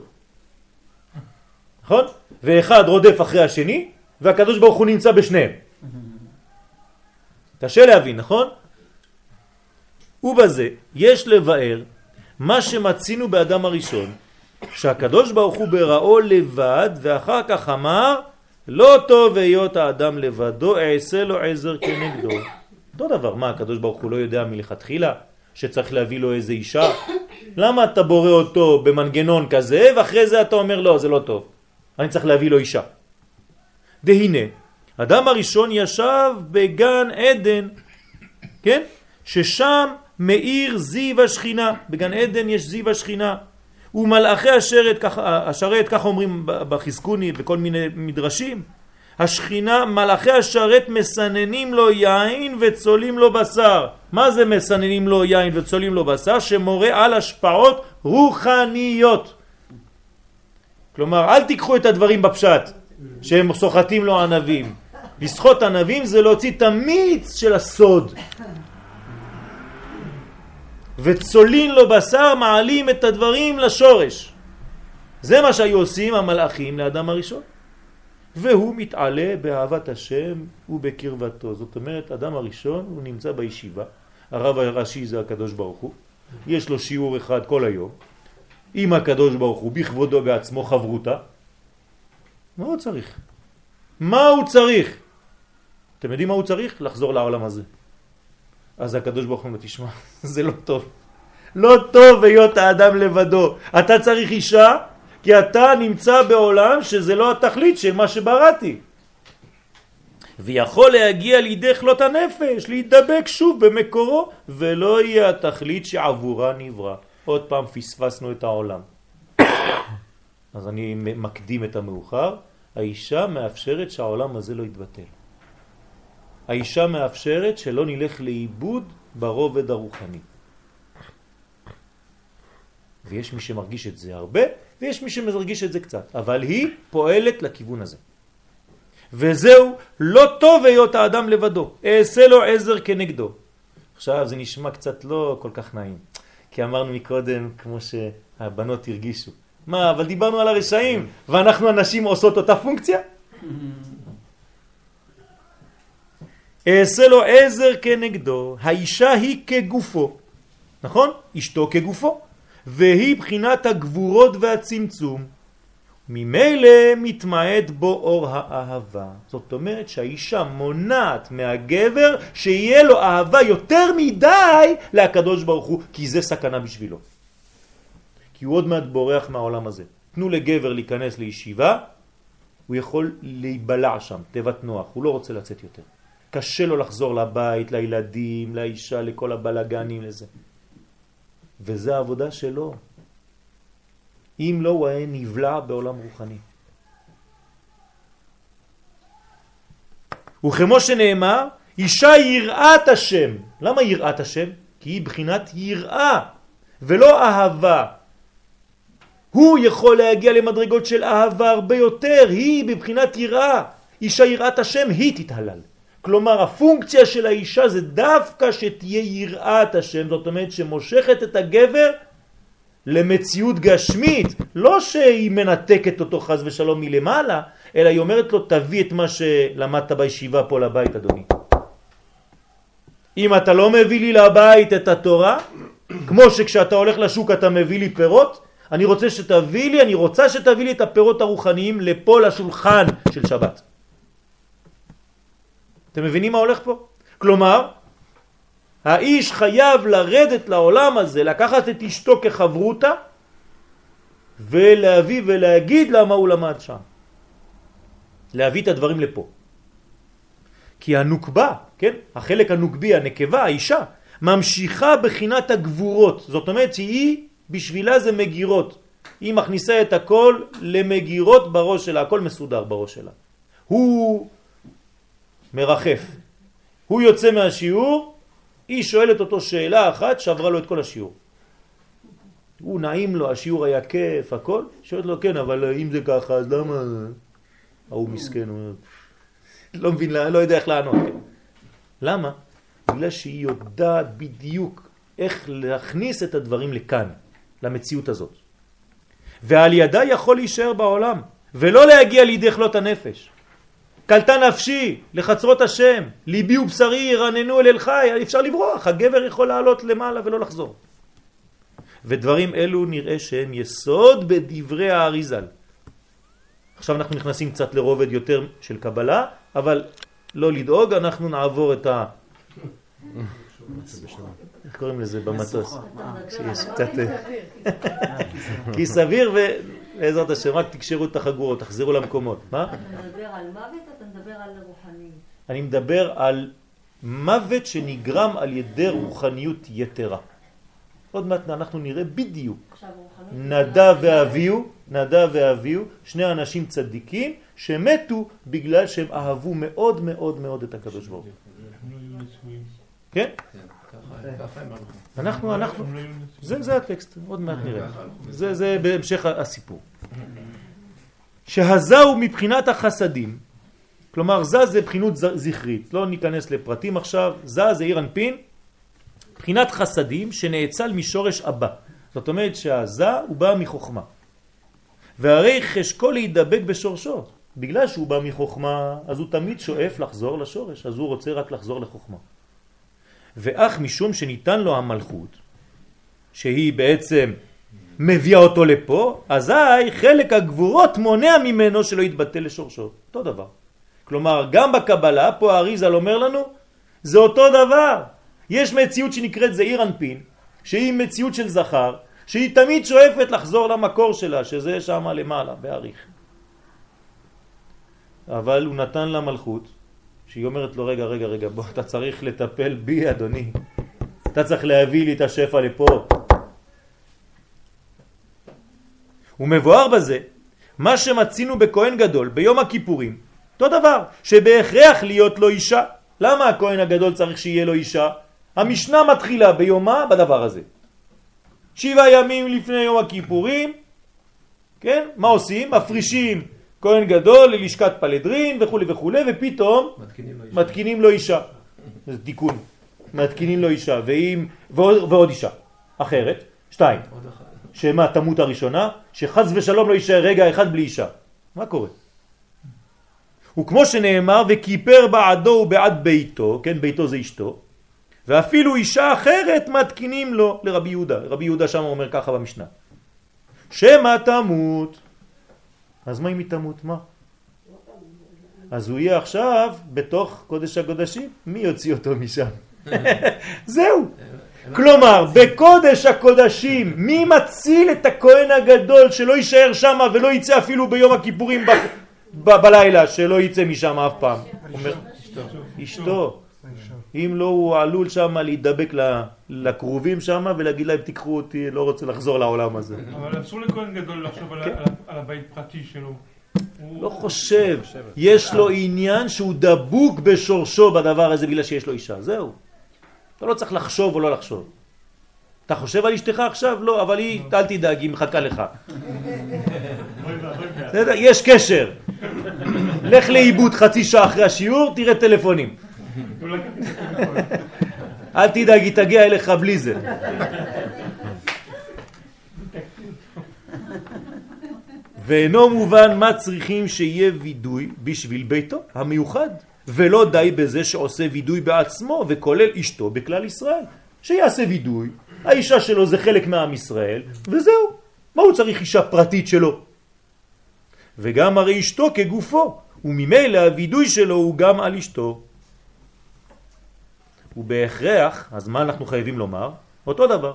נכון? ואחד רודף אחרי השני, והקדוש ברוך הוא נמצא בשניהם. קשה להבין, נכון? ובזה יש לבאר מה שמצינו באדם הראשון, שהקדוש ברוך הוא בראו לבד, ואחר כך אמר, לא טוב היות האדם לבדו, אעשה לו עזר כנגדו. אותו דבר, מה הקדוש ברוך הוא לא יודע מלכתחילה שצריך להביא לו איזה אישה? למה אתה בורא אותו במנגנון כזה, ואחרי זה אתה אומר לא, זה לא טוב. אני צריך להביא לו אישה. דהנה, אדם הראשון ישב בגן עדן, כן? ששם מאיר זיו השכינה, בגן עדן יש זיו השכינה, ומלאכי השרת, השרת, ככה אומרים בחזקוני בכל מיני מדרשים, השכינה, מלאכי השרת מסננים לו יין וצולים לו בשר. מה זה מסננים לו יין וצולים לו בשר? שמורה על השפעות רוחניות. כלומר, אל תיקחו את הדברים בפשט, שהם סוחטים לו ענבים. לסחוט ענבים זה להוציא את המיץ של הסוד. וצולין לו בשר מעלים את הדברים לשורש. זה מה שהיו עושים המלאכים לאדם הראשון. והוא מתעלה באהבת השם ובקרבתו. זאת אומרת, אדם הראשון הוא נמצא בישיבה, הרב הראשי זה הקדוש ברוך הוא, יש לו שיעור אחד כל היום, עם הקדוש ברוך הוא, בכבודו בעצמו חברותה. מה הוא צריך? מה הוא צריך? אתם יודעים מה הוא צריך? לחזור לעולם הזה. אז הקדוש ברוך הוא תשמע, [laughs] זה לא טוב. לא טוב היות האדם לבדו. אתה צריך אישה, כי אתה נמצא בעולם שזה לא התכלית של מה שבראתי. ויכול להגיע לידי חלות הנפש, להידבק שוב במקורו, ולא יהיה התכלית שעבורה נברא. עוד פעם פספסנו את העולם. [coughs] אז אני מקדים את המאוחר, האישה מאפשרת שהעולם הזה לא יתבטל. האישה מאפשרת שלא נלך לאיבוד ברובד הרוחני. ויש מי שמרגיש את זה הרבה, ויש מי שמרגיש את זה קצת, אבל היא פועלת לכיוון הזה. וזהו, לא טוב היות האדם לבדו, אעשה לו עזר כנגדו. עכשיו זה נשמע קצת לא כל כך נעים, כי אמרנו מקודם, כמו שהבנות הרגישו, מה, אבל דיברנו על הרשעים, ואנחנו הנשים עושות אותה פונקציה? [laughs] אעשה לו עזר כנגדו, האישה היא כגופו, נכון? אשתו כגופו, והיא בחינת הגבורות והצמצום. ממילא מתמעט בו אור האהבה. זאת אומרת שהאישה מונעת מהגבר שיהיה לו אהבה יותר מדי לקדוש ברוך הוא, כי זה סכנה בשבילו. כי הוא עוד מעט בורח מהעולם הזה. תנו לגבר להיכנס לישיבה, הוא יכול להיבלע שם, תיבת נוח, הוא לא רוצה לצאת יותר. קשה לו לחזור לבית, לילדים, לאישה, לכל הבלגנים, לזה. וזה העבודה שלו. אם לא, הוא היה נבלע בעולם רוחני. וכמו שנאמר, אישה יראת השם. למה יראת השם? כי היא בחינת יראה, ולא אהבה. הוא יכול להגיע למדרגות של אהבה הרבה יותר, היא בבחינת יראה. אישה יראת השם, היא תתהלל. כלומר, הפונקציה של האישה זה דווקא שתהיה יראת השם, זאת אומרת שמושכת את הגבר למציאות גשמית, לא שהיא מנתקת אותו חז ושלום מלמעלה, אלא היא אומרת לו תביא את מה שלמדת בישיבה פה לבית אדוני. אם אתה לא מביא לי לבית את התורה, כמו שכשאתה הולך לשוק אתה מביא לי פירות, אני רוצה שתביא לי, אני רוצה שתביא לי את הפירות הרוחניים לפה לשולחן של שבת. אתם מבינים מה הולך פה? כלומר, האיש חייב לרדת לעולם הזה, לקחת את אשתו כחברותה ולהביא ולהגיד למה הוא למד שם. להביא את הדברים לפה. כי הנוקבה, כן, החלק הנוקבי, הנקבה, האישה, ממשיכה בחינת הגבורות. זאת אומרת שהיא, בשבילה זה מגירות. היא מכניסה את הכל למגירות בראש שלה, הכל מסודר בראש שלה. הוא מרחף. הוא יוצא מהשיעור, היא שואלת אותו שאלה אחת שעברה לו את כל השיעור. הוא נעים לו, השיעור היה כיף, הכל, שואלת לו, כן, אבל אם זה ככה, אז למה... ההוא מסכן, הוא לא מבין, לא יודע איך לענות. למה? בגלל שהיא יודעת בדיוק איך להכניס את הדברים לכאן, למציאות הזאת. ועל ידה יכול להישאר בעולם, ולא להגיע לידי חלות הנפש. קלטה נפשי לחצרות השם, ליבי ובשרי ירננו אל אל חי, אפשר לברוח, הגבר יכול לעלות למעלה ולא לחזור. ודברים אלו נראה שהם יסוד בדברי האריזל. עכשיו אנחנו נכנסים קצת לרובד יותר של קבלה, אבל לא לדאוג, אנחנו נעבור את ה... איך קוראים לזה במטוס? שיש קצת... כי סביר ובעזרת השם, רק תקשרו את החגורות, תחזרו למקומות. מה? אתה מדבר על מוות מדבר על רוחניות? אני מדבר על מוות שנגרם על ידי רוחניות יתרה. עוד מעט אנחנו נראה בדיוק. נדב ואביהו, נדב ואביהו, שני אנשים צדיקים שמתו בגלל שהם אהבו מאוד מאוד מאוד את הקדוש ברוך הוא. כן? אנחנו, אנחנו, זה, זה הטקסט, עוד מעט נראה. זה, זה בהמשך הסיפור. שהזהו מבחינת החסדים, כלומר זה זה בחינות זכרית, לא ניכנס לפרטים עכשיו, זה זה עיר אנפין, בחינת חסדים שנאצל משורש אבא. זאת אומרת שהזה הוא בא מחוכמה. והרי חשקו להידבק בשורשו. בגלל שהוא בא מחוכמה, אז הוא תמיד שואף לחזור לשורש, אז הוא רוצה רק לחזור לחוכמה. ואך משום שניתן לו המלכות, שהיא בעצם מביאה אותו לפה, אזי חלק הגבורות מונע ממנו שלא יתבטא לשורשו. אותו דבר. כלומר, גם בקבלה, פה האריזל אומר לנו, זה אותו דבר. יש מציאות שנקראת זעיר אנפין, שהיא מציאות של זכר, שהיא תמיד שואפת לחזור למקור שלה, שזה שם למעלה, בעריך. אבל הוא נתן לה מלכות, שהיא אומרת לו, רגע, רגע, רגע, בוא, אתה צריך לטפל בי, אדוני. אתה צריך להביא לי את השפע לפה. ומבואר בזה, מה שמצינו בכהן גדול ביום הכיפורים, אותו דבר, שבהכרח להיות לו אישה. למה הכהן הגדול צריך שיהיה לו אישה? המשנה מתחילה ביומה בדבר הזה. שבעה ימים לפני יום הכיפורים, כן? מה עושים? מפרישים כהן גדול ללשכת פלדרין וכו' וכו', ופתאום מתקינים לו אישה. מתקינים לו אישה. זה תיקון. מתקינים לו אישה, ואם, ועוד, ועוד אישה. אחרת, שתיים. שמה, תמות הראשונה? שחז ושלום לא יישאר רגע אחד בלי אישה. מה קורה? וכמו שנאמר, וכיפר בעדו ובעד ביתו, כן, ביתו זה אשתו, ואפילו אישה אחרת מתקינים לו לרבי יהודה. רבי יהודה שם אומר ככה במשנה. שמא תמות. אז מה אם היא תמות? מה? אז הוא יהיה עכשיו בתוך קודש הקודשים, מי יוציא אותו משם? [laughs] זהו. כלומר, בקודש הקודשים, מי מציל את הכהן הגדול שלא יישאר שם ולא יצא אפילו ביום הכיפורים בלילה, שלא יצא משם אף פעם? אשתו. אם לא, הוא עלול שם להידבק לקרובים שם ולהגיד להם, תיקחו אותי, לא רוצה לחזור לעולם הזה. אבל אסור לכהן גדול לחשוב על כן. הבית פרטי שלו. לא חושב, יש לו עניין שהוא דבוק בשורשו בדבר הזה בגלל שיש לו אישה, זהו. אתה לא צריך לחשוב או לא לחשוב. אתה חושב על אשתך עכשיו? לא, אבל היא, אל תדאג, היא מחכה לך. [laughs] יש קשר. לך לאיבוד חצי שעה אחרי השיעור, תראה טלפונים. אל תדאג, היא תגיע אליך בלי זה. ואינו מובן מה צריכים שיהיה וידוי בשביל ביתו המיוחד, ולא די בזה שעושה וידוי בעצמו וכולל אשתו בכלל ישראל. שיעשה וידוי, האישה שלו זה חלק מעם ישראל, וזהו. מה הוא צריך אישה פרטית שלו? וגם הרי אשתו כגופו, וממילא הווידוי שלו הוא גם על אשתו. ובהכרח, אז מה אנחנו חייבים לומר? אותו דבר.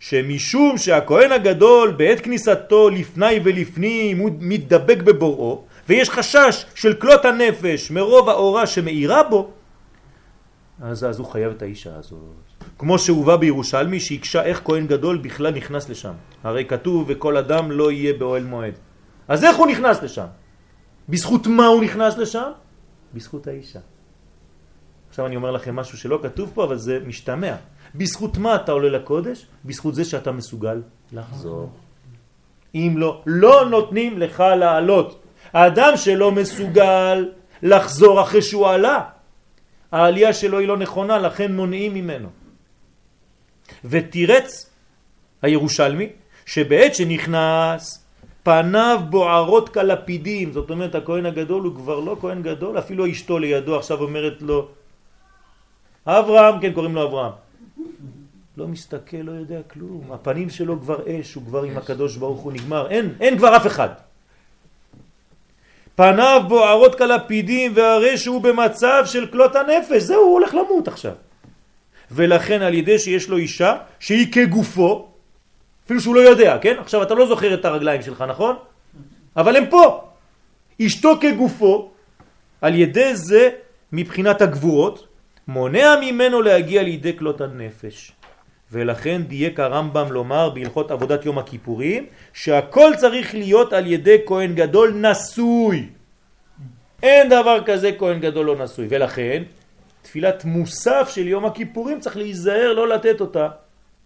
שמשום שהכהן הגדול בעת כניסתו לפני ולפנים הוא מתדבק בבוראו ויש חשש של כלות הנפש מרוב האורה שמאירה בו אז, אז הוא חייב את האישה הזאת כמו שהובא בירושלמי שהקשה איך כהן גדול בכלל נכנס לשם הרי כתוב וכל אדם לא יהיה באוהל מועד אז איך הוא נכנס לשם? בזכות מה הוא נכנס לשם? בזכות האישה עכשיו אני אומר לכם משהו שלא כתוב פה אבל זה משתמע בזכות מה אתה עולה לקודש? בזכות זה שאתה מסוגל לחזור. אם לא, לא נותנים לך לעלות. האדם שלא מסוגל לחזור אחרי שהוא עלה, העלייה שלו היא לא נכונה, לכן מונעים ממנו. ותירץ הירושלמי שבעת שנכנס פניו בוערות כלפידים, זאת אומרת הכהן הגדול הוא כבר לא כהן גדול, אפילו אשתו לידו עכשיו אומרת לו אברהם, כן קוראים לו אברהם, לא מסתכל, לא יודע כלום. הפנים שלו כבר אש, הוא כבר עם הקדוש ברוך הוא נגמר. אין, אין כבר אף אחד. פניו בוערות כלפידים והרי שהוא במצב של כלות הנפש. זהו, הוא הולך למות עכשיו. ולכן על ידי שיש לו אישה שהיא כגופו, אפילו שהוא לא יודע, כן? עכשיו אתה לא זוכר את הרגליים שלך, נכון? אבל הם פה. אשתו כגופו, על ידי זה, מבחינת הגבורות, מונע ממנו להגיע לידי כלות הנפש. ולכן דייק הרמב"ם לומר בהלכות עבודת יום הכיפורים שהכל צריך להיות על ידי כהן גדול נשוי. אין דבר כזה כהן גדול לא נשוי. ולכן תפילת מוסף של יום הכיפורים צריך להיזהר לא לתת אותה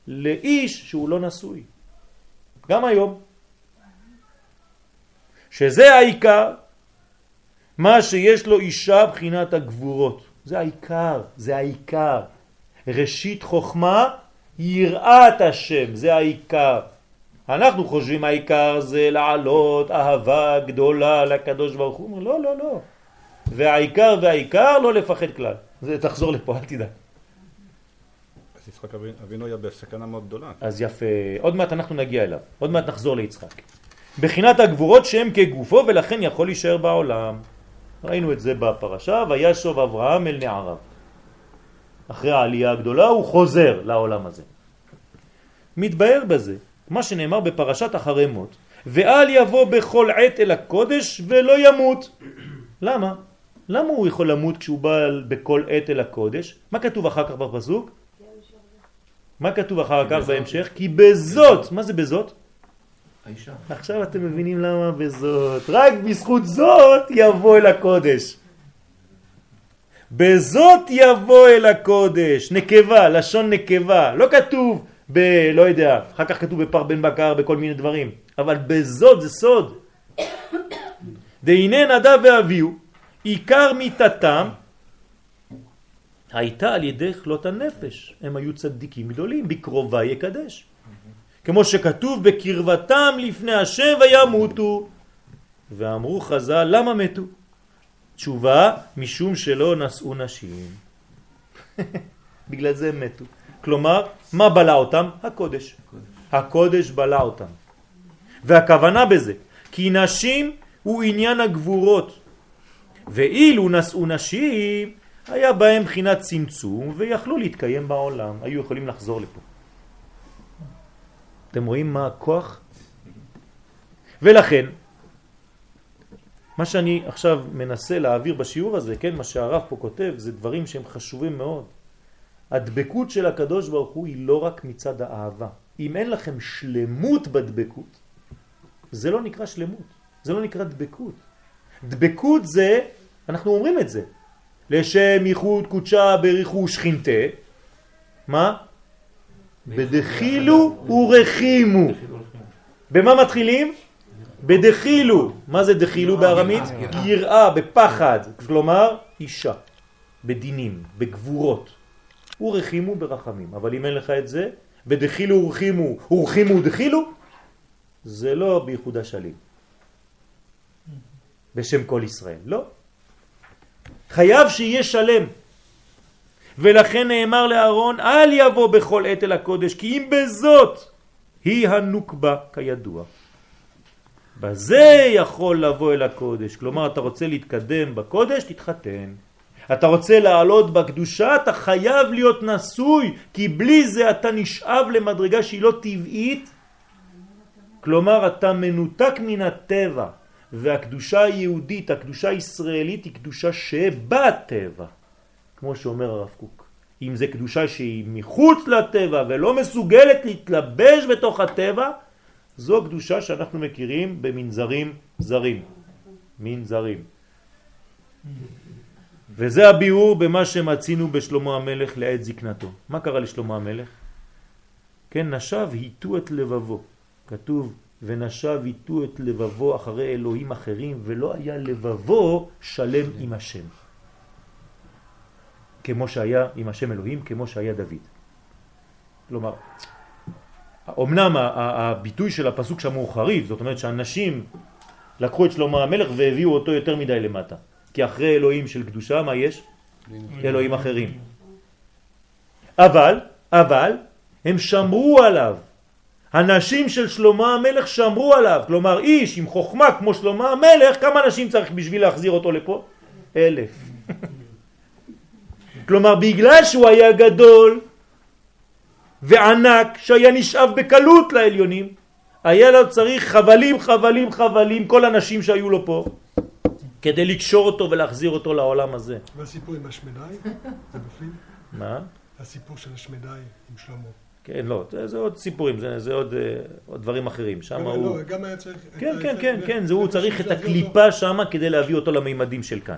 לאיש שהוא לא נשוי. גם היום. שזה העיקר, מה שיש לו אישה בחינת הגבורות. זה העיקר, זה העיקר. ראשית חוכמה יראת השם, זה העיקר. אנחנו חושבים העיקר זה לעלות אהבה גדולה לקדוש ברוך הוא. לא, לא, לא. והעיקר והעיקר לא לפחד כלל. זה תחזור לפה, אל תדאג. יצחק אבינו היה בסכנה מאוד גדולה. אז יפה, עוד מעט אנחנו נגיע אליו, עוד מעט נחזור ליצחק. בחינת הגבורות שהם כגופו ולכן יכול להישאר בעולם. ראינו את זה בפרשה, וישוב אברהם אל נעריו. אחרי העלייה הגדולה הוא חוזר לעולם הזה. מתבהר בזה, מה שנאמר בפרשת אחרי מות, ואל יבוא בכל עת אל הקודש ולא ימות. למה? למה הוא יכול למות כשהוא בא בכל עת אל הקודש? מה כתוב אחר כך בפסוק? מה כתוב אחר כך בהמשך? כי בזאת, מה זה בזאת? האישה. עכשיו אתם מבינים למה בזאת. רק בזכות זאת יבוא אל הקודש. בזאת יבוא אל הקודש, נקבה, לשון נקבה, לא כתוב ב... לא יודע, אחר כך כתוב בפר בן בקר, בכל מיני דברים, אבל בזאת זה סוד. [coughs] דהנה נדב ואביהו, עיקר מיתתם הייתה על ידי כלות הנפש. הם היו צדיקים גדולים, בקרובה יקדש. כמו שכתוב בקרבתם לפני השם וימותו. ואמרו חז"ל, למה מתו? תשובה, משום שלא נשאו נשים. [laughs] בגלל זה הם מתו. כלומר, מה בלע אותם? הקודש. הקודש בלע אותם. והכוונה בזה, כי נשים הוא עניין הגבורות, ואילו נשאו נשים, היה בהם בחינת צמצום ויכלו להתקיים בעולם, היו יכולים לחזור לפה. אתם רואים מה הכוח? ולכן, מה שאני עכשיו מנסה להעביר בשיעור הזה, כן, מה שהרב פה כותב, זה דברים שהם חשובים מאוד. הדבקות של הקדוש ברוך הוא היא לא רק מצד האהבה. אם אין לכם שלמות בדבקות, זה לא נקרא שלמות, זה לא נקרא דבקות. דבקות זה, אנחנו אומרים את זה, לשם ייחוד קודשה בריחו שכינתה, מה? בדחילו ורחימו. במה מתחילים? בדחילו. מה זה דחילו בארמית? יראה, בפחד. כלומר, אישה. בדינים, בגבורות. ורחימו ברחמים. אבל אם אין לך את זה, בדחילו ורחימו, ורחימו דחילו, זה לא בייחוד השלים. בשם כל ישראל. לא. חייב שיהיה שלם. ולכן נאמר לאהרון, אל יבוא בכל עת אל הקודש, כי אם בזאת היא הנוקבה כידוע. בזה יכול לבוא אל הקודש. כלומר, אתה רוצה להתקדם בקודש, תתחתן. אתה רוצה לעלות בקדושה, אתה חייב להיות נשוי, כי בלי זה אתה נשאב למדרגה שהיא לא טבעית. כלומר, אתה מנותק מן הטבע. והקדושה היהודית, הקדושה הישראלית היא קדושה שבטבע, כמו שאומר הרב קוק. אם זה קדושה שהיא מחוץ לטבע ולא מסוגלת להתלבש בתוך הטבע, זו קדושה שאנחנו מכירים במנזרים זרים. מנזרים. וזה הביאור במה שמצינו בשלמה המלך לעת זקנתו. מה קרה לשלמה המלך? כן, נשב היטו את לבבו. כתוב ונשב איתו את לבבו אחרי אלוהים אחרים, ולא היה לבבו שלם עם השם. כמו שהיה עם השם אלוהים, כמו שהיה דוד. כלומר, אמנם הביטוי של הפסוק שם הוא חריף, זאת אומרת שאנשים לקחו את שלמה המלך והביאו אותו יותר מדי למטה. כי אחרי אלוהים של קדושה, מה יש? אלוהים אחרים. אבל, אבל, הם שמרו עליו. הנשים של שלמה המלך שמרו עליו, כלומר איש עם חוכמה כמו שלמה המלך, כמה נשים צריך בשביל להחזיר אותו לפה? אלף. [laughs] כלומר בגלל שהוא היה גדול וענק, שהיה נשאב בקלות לעליונים, היה לו צריך חבלים, חבלים, חבלים, כל הנשים שהיו לו פה, כדי לקשור אותו ולהחזיר אותו לעולם הזה. והסיפור עם השמדי? זה בפנים? מה? הסיפור של השמדי עם שלמה. כן, לא, זה, זה עוד סיפורים, זה, זה עוד, אה, עוד דברים אחרים. שם לא, הוא... לא, גם היה צריך... כן, כן, כן, כן, זה הוא צריך את הקליפה שם כדי להביא אותו למימדים של כאן.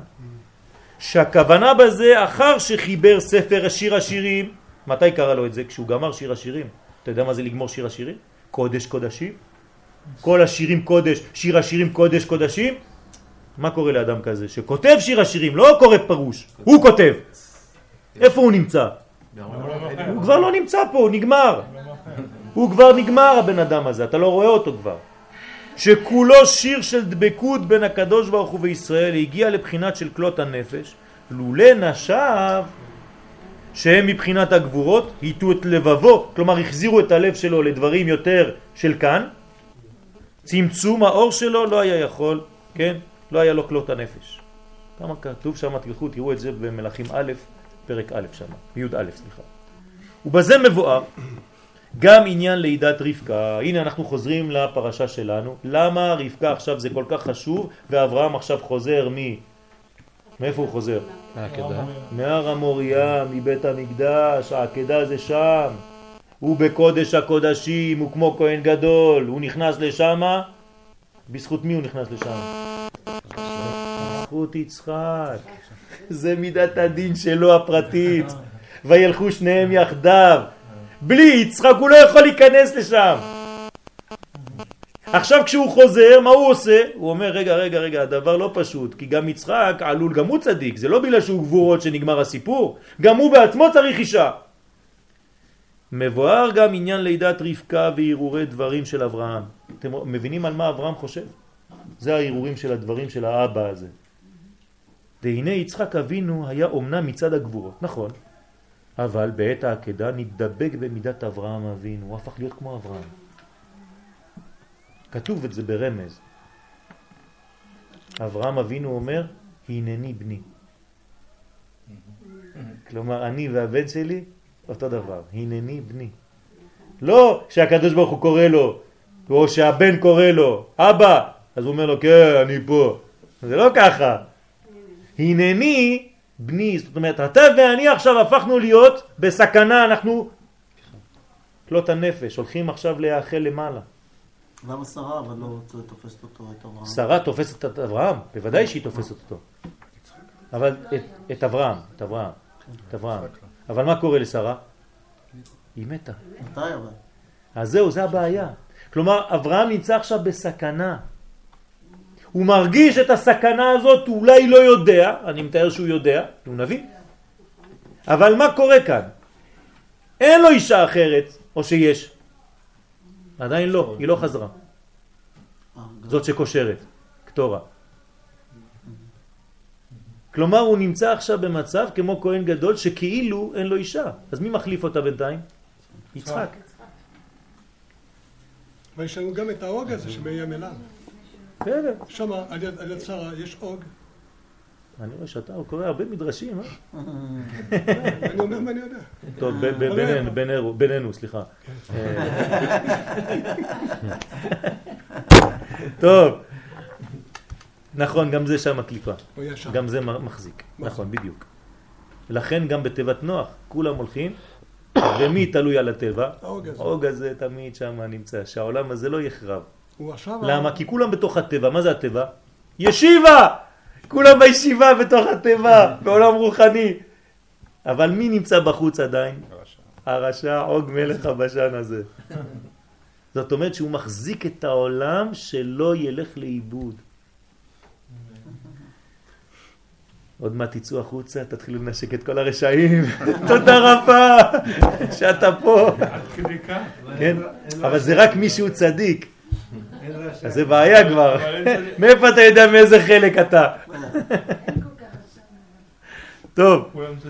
שהכוונה בזה, אחר שחיבר ספר שיר השירים, מתי קרא לו את זה? כשהוא גמר שיר השירים. אתה יודע מה זה לגמור שיר השירים? קודש קודשים. כל השירים קודש, שיר השירים קודש קודשים. מה קורה לאדם כזה? שכותב שיר השירים, לא קורא פרוש, הוא כותב. איפה הוא נמצא? הוא כבר לא נמצא פה, הוא נגמר. הוא כבר נגמר הבן אדם הזה, אתה לא רואה אותו כבר. שכולו שיר של דבקות בין הקדוש ברוך הוא וישראל הגיע לבחינת של כלות הנפש, לולא נשב שהם מבחינת הגבורות היטו את לבבו, כלומר החזירו את הלב שלו לדברים יותר של כאן, צמצום האור שלו לא היה יכול, כן? לא היה לו כלות הנפש. כמה כתוב שם, תלכו, תראו את זה במלאכים א', פרק א' שם, י' א', סליחה. ובזה מבואר גם עניין לידת רבקה, הנה אנחנו חוזרים לפרשה שלנו, למה רבקה עכשיו זה כל כך חשוב ואברהם עכשיו חוזר מ... מאיפה הוא חוזר? מהעקדה. מהר המוריה, מבית המקדש, העקדה זה שם, הוא בקודש הקודשים, הוא כמו כהן גדול, הוא נכנס לשם, בזכות מי הוא נכנס לשם? בזכות יצחק. זה מידת הדין שלו הפרטית. וילכו שניהם יחדיו. בלי יצחק הוא לא יכול להיכנס לשם. עכשיו כשהוא חוזר, מה הוא עושה? הוא אומר, רגע, רגע, רגע, הדבר לא פשוט, כי גם יצחק עלול, גם הוא צדיק, זה לא בגלל שהוא גבורות שנגמר הסיפור, גם הוא בעצמו צריך אישה. מבואר גם עניין לידת רבקה והרהורי דברים של אברהם. אתם מבינים על מה אברהם חושב? זה ההרהורים של הדברים של האבא הזה. והנה יצחק אבינו היה אומנם מצד הגבורות, נכון, אבל בעת העקדה נתדבק במידת אברהם אבינו, הוא הפך להיות כמו אברהם. כתוב את זה ברמז. אברהם אבינו אומר, הנני בני. כלומר, אני והבן שלי אותו דבר, הנני בני. לא שהקדוש ברוך הוא קורא לו, או שהבן קורא לו, אבא, אז הוא אומר לו, כן, אני פה. זה לא ככה. הנני בני, זאת אומרת, אתה ואני עכשיו הפכנו להיות בסכנה, אנחנו כלות הנפש, הולכים עכשיו להיאכל למעלה. למה שרה אבל לא תופסת אותו, את אברהם? שרה תופסת את אברהם, בוודאי שהיא תופסת אותו. אבל את, את אברהם, את אברהם, את אברהם. אבל מה קורה לשרה? היא מתה. מתי אבל? אז זהו, זה הבעיה. כלומר, אברהם נמצא עכשיו בסכנה. הוא מרגיש את הסכנה הזאת, הוא אולי לא יודע, אני מתאר שהוא יודע, הוא נביא. אבל מה קורה כאן? אין לו אישה אחרת, או שיש? עדיין לא, היא לא חזרה. זאת שקושרת, קטורה. כלומר הוא נמצא עכשיו במצב כמו כהן גדול שכאילו אין לו אישה. אז מי מחליף אותה בינתיים? יצחק. ויש לנו גם את האוג הזה שבים אליו. בסדר. שם על יד שרה יש אוג. אני רואה שאתה קורא הרבה מדרשים, אה? [laughs] אני אומר מה אני יודע. טוב, בינינו, סליחה. [laughs] טוב. נכון, גם זה שם הקליפה. גם זה מחזיק. נכון, בדיוק. לכן גם בתיבת נוח, כולם הולכים, ומי תלוי על הטבע? האוג הזה. האוג הזה תמיד שם נמצא, שהעולם הזה לא יחרב. למה? כי כולם בתוך הטבע. מה זה הטבע? ישיבה! כולם בישיבה בתוך הטבע, בעולם רוחני. אבל מי נמצא בחוץ עדיין? הרשע. הרשע עוג מלך הבשן הזה. זאת אומרת שהוא מחזיק את העולם שלא ילך לאיבוד. עוד מעט תצאו החוצה, תתחילו לנשק את כל הרשעים. [laughs] תודה רבה שאתה פה. עד כדי כך? כן, אבל זה רק מי שהוא צדיק. אז זה בעיה כבר. מאיפה אתה יודע מאיזה חלק אתה? טוב.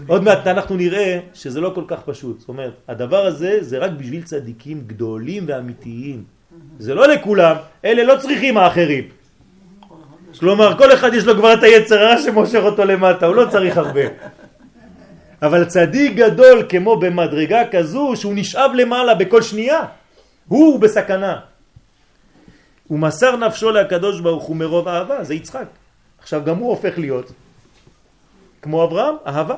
עוד מעט אנחנו נראה שזה לא כל כך פשוט. זאת אומרת, הדבר הזה זה רק בשביל צדיקים גדולים ואמיתיים. זה לא לכולם, אלה לא צריכים האחרים. כלומר, כל אחד יש לו כבר את היצר הרע שמושך אותו למטה, הוא לא צריך הרבה. אבל צדיק גדול כמו במדרגה כזו, שהוא נשאב למעלה בכל שנייה, הוא בסכנה. הוא מסר נפשו לקדוש ברוך הוא מרוב אהבה, זה יצחק. עכשיו גם הוא הופך להיות כמו אברהם, אהבה.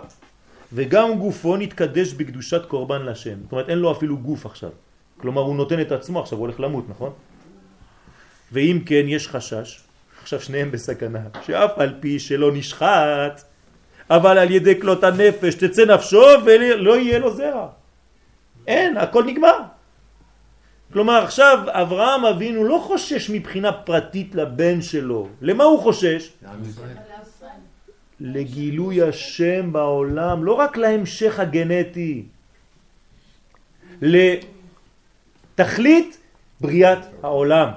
וגם גופו נתקדש בקדושת קורבן לשם. זאת אומרת, אין לו אפילו גוף עכשיו. כלומר, הוא נותן את עצמו, עכשיו הוא הולך למות, נכון? ואם כן, יש חשש, עכשיו שניהם בסכנה, שאף על פי שלא נשחט, אבל על ידי כלות הנפש תצא נפשו ולא יהיה לו זרע. אין, הכל נגמר. כלומר עכשיו אברהם אבינו לא חושש מבחינה פרטית לבן שלו. למה הוא חושש? לגילוי השם בעולם, לא רק להמשך הגנטי, לתכלית בריאת העולם.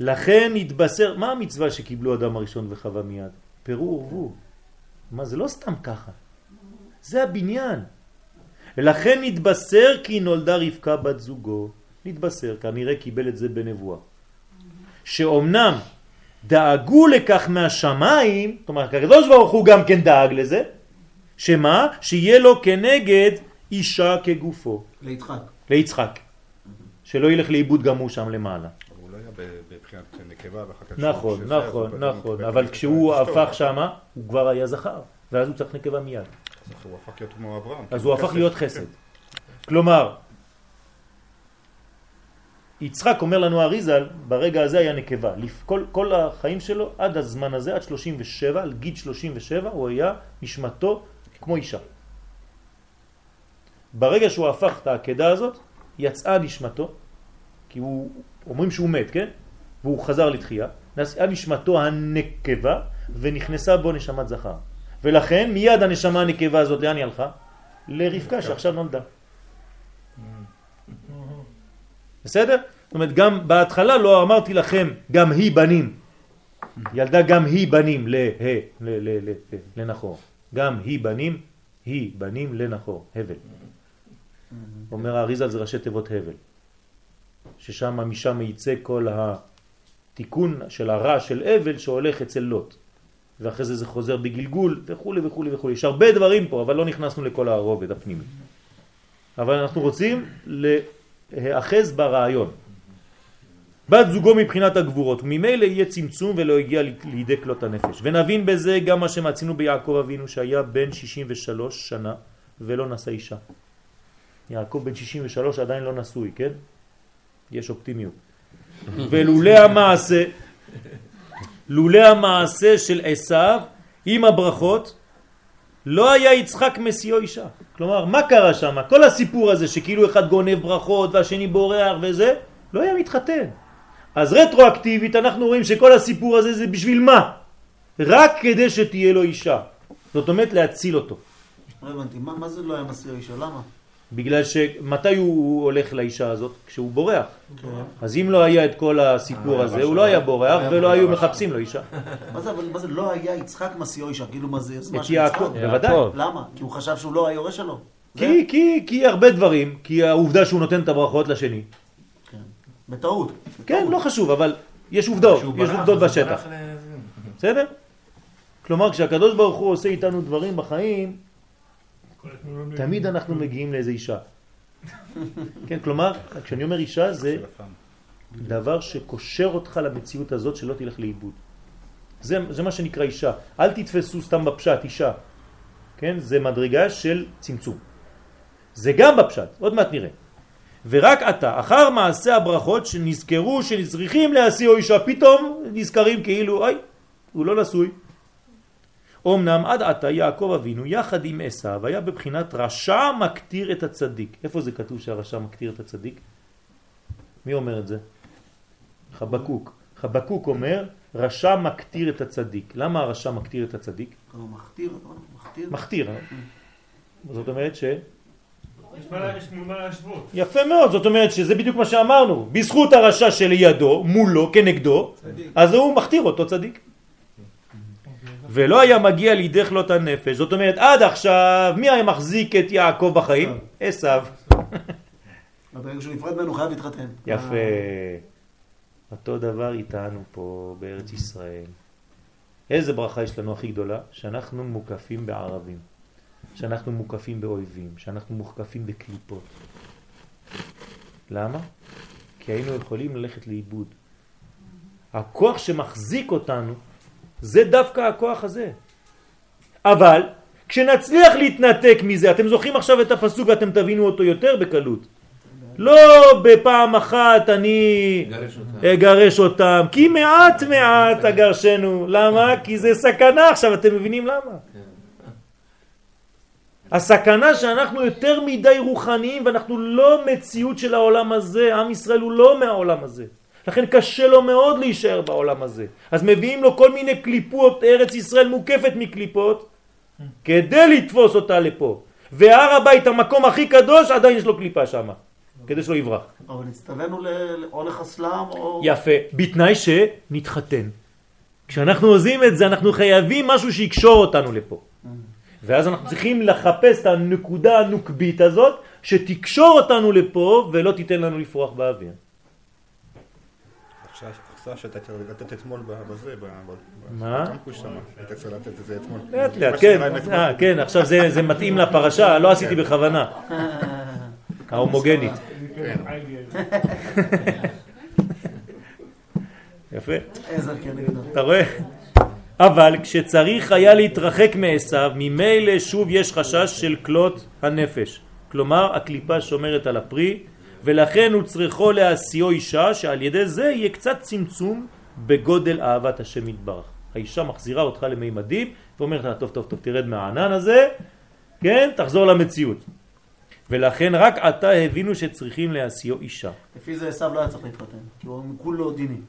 לכן התבשר, מה המצווה שקיבלו אדם הראשון וחווה מיד? פירו ורבו. מה זה לא סתם ככה, זה הבניין. ולכן נתבשר כי נולדה רבקה בת זוגו. נתבשר, כנראה קיבל את זה בנבואה. שאומנם דאגו לכך מהשמיים, זאת אומרת, הקדוש ברוך הוא גם כן דאג לזה, שמה? שיהיה לו כנגד אישה כגופו, ליצחק. ליצחק. שלא ילך לאיבוד גם הוא שם למעלה. הוא לא היה בבחינת נקבה ואחר כך... נכון, נכון, נכון, אבל כשהוא. הפך שמה, הוא כבר היה זכר, ואז הוא צריך נקבה מיד. אז הוא הפך להיות כמו אברהם. אז הוא הפך חסד. להיות חסד. כלומר, יצחק אומר לנו אריזל, ברגע הזה היה נקבה. כל, כל החיים שלו, עד הזמן הזה, עד 37, על גיל 37, הוא היה נשמתו כמו אישה. ברגע שהוא הפך את העקדה הזאת, יצאה נשמתו, כי הוא, אומרים שהוא מת, כן? והוא חזר לתחייה, נשאה נשמתו הנקבה ונכנסה בו נשמת זכר. ולכן מיד הנשמה הנקבה הזאת, לאן היא הלכה? לרבקה שעכשיו נולדה. בסדר? זאת אומרת, גם בהתחלה לא אמרתי לכם, גם היא בנים. ילדה גם היא בנים לנחור. גם היא בנים, היא בנים לנחור, הבל. אומר האריזה זה ראשי תיבות הבל. ששם, משם יצא כל התיקון של הרע של הבל שהולך אצל לוט. ואחרי זה זה חוזר בגלגול וכו' וכו' וכו'. יש הרבה דברים פה, אבל לא נכנסנו לכל הרובד הפנימי. אבל אנחנו רוצים להאחז ברעיון. בת זוגו מבחינת הגבורות, ממילא יהיה צמצום ולא הגיע לידי כלות הנפש. ונבין בזה גם מה שמצינו ביעקב אבינו שהיה בן 63 שנה ולא נשא אישה. יעקב בן 63 עדיין לא נשוי, כן? יש אופטימיות. [laughs] ולולא המעשה, לולא המעשה של עשיו עם הברכות, לא היה יצחק מסיעו אישה. כלומר, מה קרה שם? כל הסיפור הזה שכאילו אחד גונב ברכות והשני בורח וזה, לא היה מתחתן. אז רטרואקטיבית אנחנו רואים שכל הסיפור הזה זה בשביל מה? רק כדי שתהיה לו אישה. זאת אומרת להציל אותו. לא הבנתי, מה מה זה לא היה מסיע אישה? למה? בגלל שמתי הוא הולך לאישה הזאת? כשהוא בורח. אז אם לא היה את כל הסיפור הזה, הוא לא היה בורח ולא היו מחפשים לו אישה. מה זה, אבל מה זה לא היה יצחק מסיעו אישה? כאילו מה זה יוזמה את של יעקב, יצחק? בוודאי. למה? כי הוא חשב שהוא לא היורש שלו. כי, כי, כי הרבה דברים, כי העובדה שהוא נותן את הברכות לשני. כן. בטעות. כן, לא חשוב, אבל יש עובדות, יש ברח, עובדות בשטח. בסדר? כלומר, כשהקדוש ברוך הוא עושה איתנו דברים בחיים, תמיד אנחנו מגיעים לאיזה אישה. כן, כלומר, כשאני אומר אישה [laughs] זה דבר שקושר אותך למציאות הזאת שלא תלך לאיבוד. זה, זה מה שנקרא אישה. אל תתפסו סתם בפשט אישה. כן? זה מדרגה של צמצום. זה גם בפשט, עוד מעט נראה. ורק אתה, אחר מעשה הברכות שנזכרו שנצריכים להשיאו אישה, פתאום נזכרים כאילו, אוי, הוא לא נשוי. אמנם עד עתה יעקב אבינו יחד עם עשיו היה בבחינת רשע מקטיר את הצדיק. איפה זה כתוב שהרשע מקטיר את הצדיק? מי אומר את זה? חבקוק. חבקוק אומר רשע מקטיר את הצדיק. למה הרשע מקטיר את הצדיק? כלומר, מכתיר? מכתיר. מכתיר. אה? זאת אומרת ש... יפה מאוד, זאת אומרת שזה בדיוק מה שאמרנו. בזכות הרשע שלידו, מולו, כנגדו, אז הוא מכתיר אותו צדיק. ולא היה מגיע לידי חלות הנפש. זאת אומרת, עד עכשיו, מי היה מחזיק את יעקב בחיים? עשיו. [laughs] ברגע שהוא נפרד ממנו חייב להתחתן. יפה. אותו דבר איתנו פה בארץ ישראל. איזה ברכה יש לנו הכי גדולה? שאנחנו מוקפים בערבים, שאנחנו מוקפים באויבים, שאנחנו מוקפים בקליפות. למה? כי היינו יכולים ללכת לאיבוד. הכוח שמחזיק אותנו זה דווקא הכוח הזה. אבל כשנצליח להתנתק מזה, אתם זוכרים עכשיו את הפסוק ואתם תבינו אותו יותר בקלות. לא בפעם אחת אני גרש אותה. אגרש אותם, כי מעט מעט אגרשנו. למה? כי זה סכנה עכשיו, אתם מבינים למה? הסכנה שאנחנו יותר מדי רוחניים ואנחנו לא מציאות של העולם הזה, עם ישראל הוא לא מהעולם הזה. לכן קשה לו מאוד להישאר בעולם הזה. אז מביאים לו כל מיני קליפות, ארץ ישראל מוקפת מקליפות, כדי לתפוס אותה לפה. והר הבית, המקום הכי קדוש, עדיין יש לו קליפה שם, כדי שלא יברח. אבל הצטווינו או לחסלם או... יפה, בתנאי שנתחתן. כשאנחנו עושים את זה, אנחנו חייבים משהו שיקשור אותנו לפה. ואז אנחנו צריכים לחפש את הנקודה הנוקבית הזאת, שתקשור אותנו לפה ולא תיתן לנו לפרוח באוויר. עכשיו שאתה צריך לתת אתמול בזה? בקמפוס שם, היית צריך לתת את זה אתמול. לאט לאט, כן. אה, כן, עכשיו זה זה מתאים לפרשה, לא עשיתי בכוונה. ההומוגנית. יפה. כן נגדו. אתה רואה? אבל כשצריך היה להתרחק מעשיו, ממילא שוב יש חשש של כלות הנפש. כלומר, הקליפה שומרת על הפרי, ולכן הוא צריכו להשיאו אישה שעל ידי זה יהיה קצת צמצום בגודל אהבת השם יתברך. האישה מחזירה אותך למימדים ואומרת לה טוב טוב טוב תרד מהענן הזה, כן, תחזור למציאות. ולכן רק עתה הבינו שצריכים להשיאו אישה. לפי זה עשיו לא היה צריך להתחתן, כי הוא כולו דיני.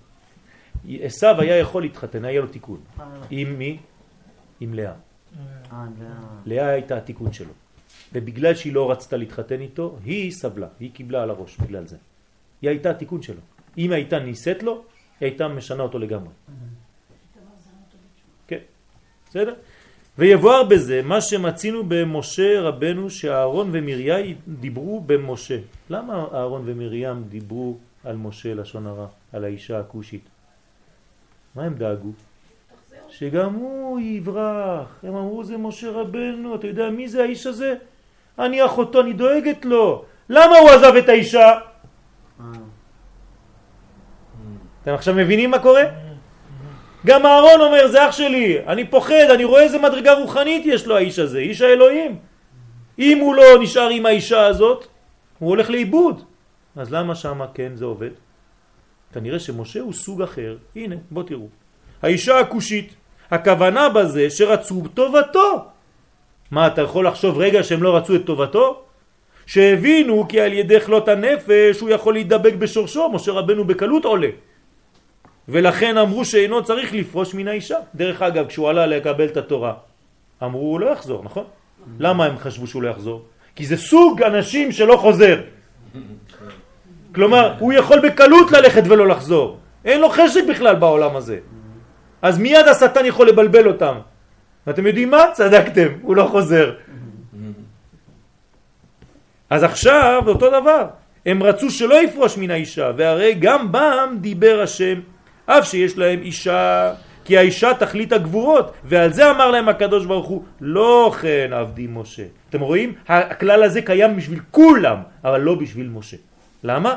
עשיו היה יכול להתחתן, היה לו תיקון. אה, עם מי? עם לאה. אה, לאה הייתה התיקון שלו. ובגלל שהיא לא רצתה להתחתן איתו, היא סבלה, היא קיבלה על הראש בגלל זה. היא הייתה התיקון שלו. אם הייתה נישאת לו, היא הייתה משנה אותו לגמרי. כן, בסדר? ויבואר בזה מה שמצינו במשה רבנו שאהרון ומרים דיברו במשה. למה אהרון ומרים דיברו על משה לשון הרע, על האישה הכושית? מה הם דאגו? שגם הוא יברח. הם אמרו זה משה רבנו, אתה יודע מי זה האיש הזה? אני אחותו, אני דואגת לו. למה הוא עזב את האישה? אתם עכשיו מבינים מה קורה? גם אהרון אומר זה אח שלי, אני פוחד, אני רואה איזה מדרגה רוחנית יש לו האיש הזה, איש האלוהים. אם הוא לא נשאר עם האישה הזאת, הוא הולך לאיבוד. אז למה שמה כן זה עובד? כנראה שמשה הוא סוג אחר. הנה, בוא תראו. האישה הכושית, הכוונה בזה שרצו טובתו. מה, אתה יכול לחשוב רגע שהם לא רצו את טובתו? שהבינו כי על ידי חלות הנפש הוא יכול להידבק בשורשו, משה רבנו בקלות עולה. ולכן אמרו שאינו צריך לפרוש מן האישה. דרך אגב, כשהוא עלה לקבל את התורה, אמרו הוא לא יחזור, נכון? למה הם חשבו שהוא לא יחזור? כי זה סוג אנשים שלא חוזר. כלומר, הוא יכול בקלות ללכת ולא לחזור. אין לו חשק בכלל בעולם הזה. אז מיד השטן יכול לבלבל אותם. ואתם יודעים מה? צדקתם, הוא לא חוזר. אז עכשיו אותו דבר. הם רצו שלא יפרוש מן האישה, והרי גם בם דיבר השם, אף שיש להם אישה, כי האישה תכלית הגבורות, ועל זה אמר להם הקדוש ברוך הוא, לא כן עבדי משה. אתם רואים? הכלל הזה קיים בשביל כולם, אבל לא בשביל משה. למה?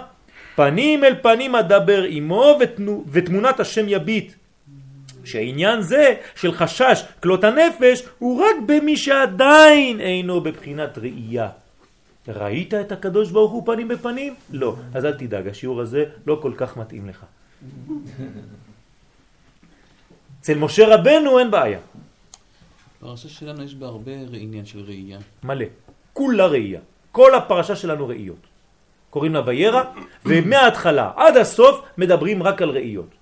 פנים אל פנים אדבר עמו ותנו, ותמונת השם יביט. שהעניין זה של חשש כלות הנפש הוא רק במי שעדיין אינו בבחינת ראייה. ראית את הקדוש ברוך הוא פנים בפנים? לא. אז אל תדאג, השיעור הזה לא כל כך מתאים לך. אצל משה רבנו אין בעיה. בפרשה שלנו יש בה הרבה עניין של ראייה. מלא. כולה ראייה. כל הפרשה שלנו ראיות. קוראים לה וירא, ומההתחלה עד הסוף מדברים רק על ראיות.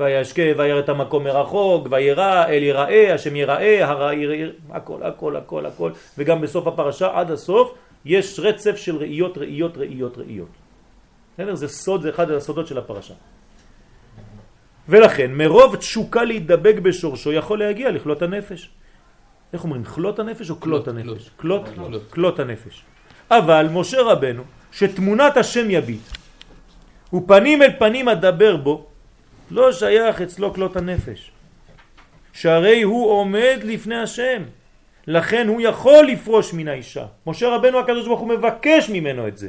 וישקה וירא את המקום מרחוק, וירא אל יראה, השם יראה, הרע יראה, הכל, הכל, הכל, הכל, וגם בסוף הפרשה עד הסוף יש רצף של ראיות, ראיות, ראיות, ראיות. בסדר? זה סוד, זה אחד הסודות של הפרשה. ולכן מרוב תשוקה להידבק בשורשו יכול להגיע לכלות הנפש. איך אומרים? כלות הנפש או כלות הנפש? כלות, כלות הנפש. אבל משה רבנו, שתמונת השם יביט, ופנים אל פנים אדבר בו, לא שייך אצלו כלות הנפש. שהרי הוא עומד לפני השם. לכן הוא יכול לפרוש מן האישה. משה רבנו הקדוש ברוך הוא מבקש ממנו את זה.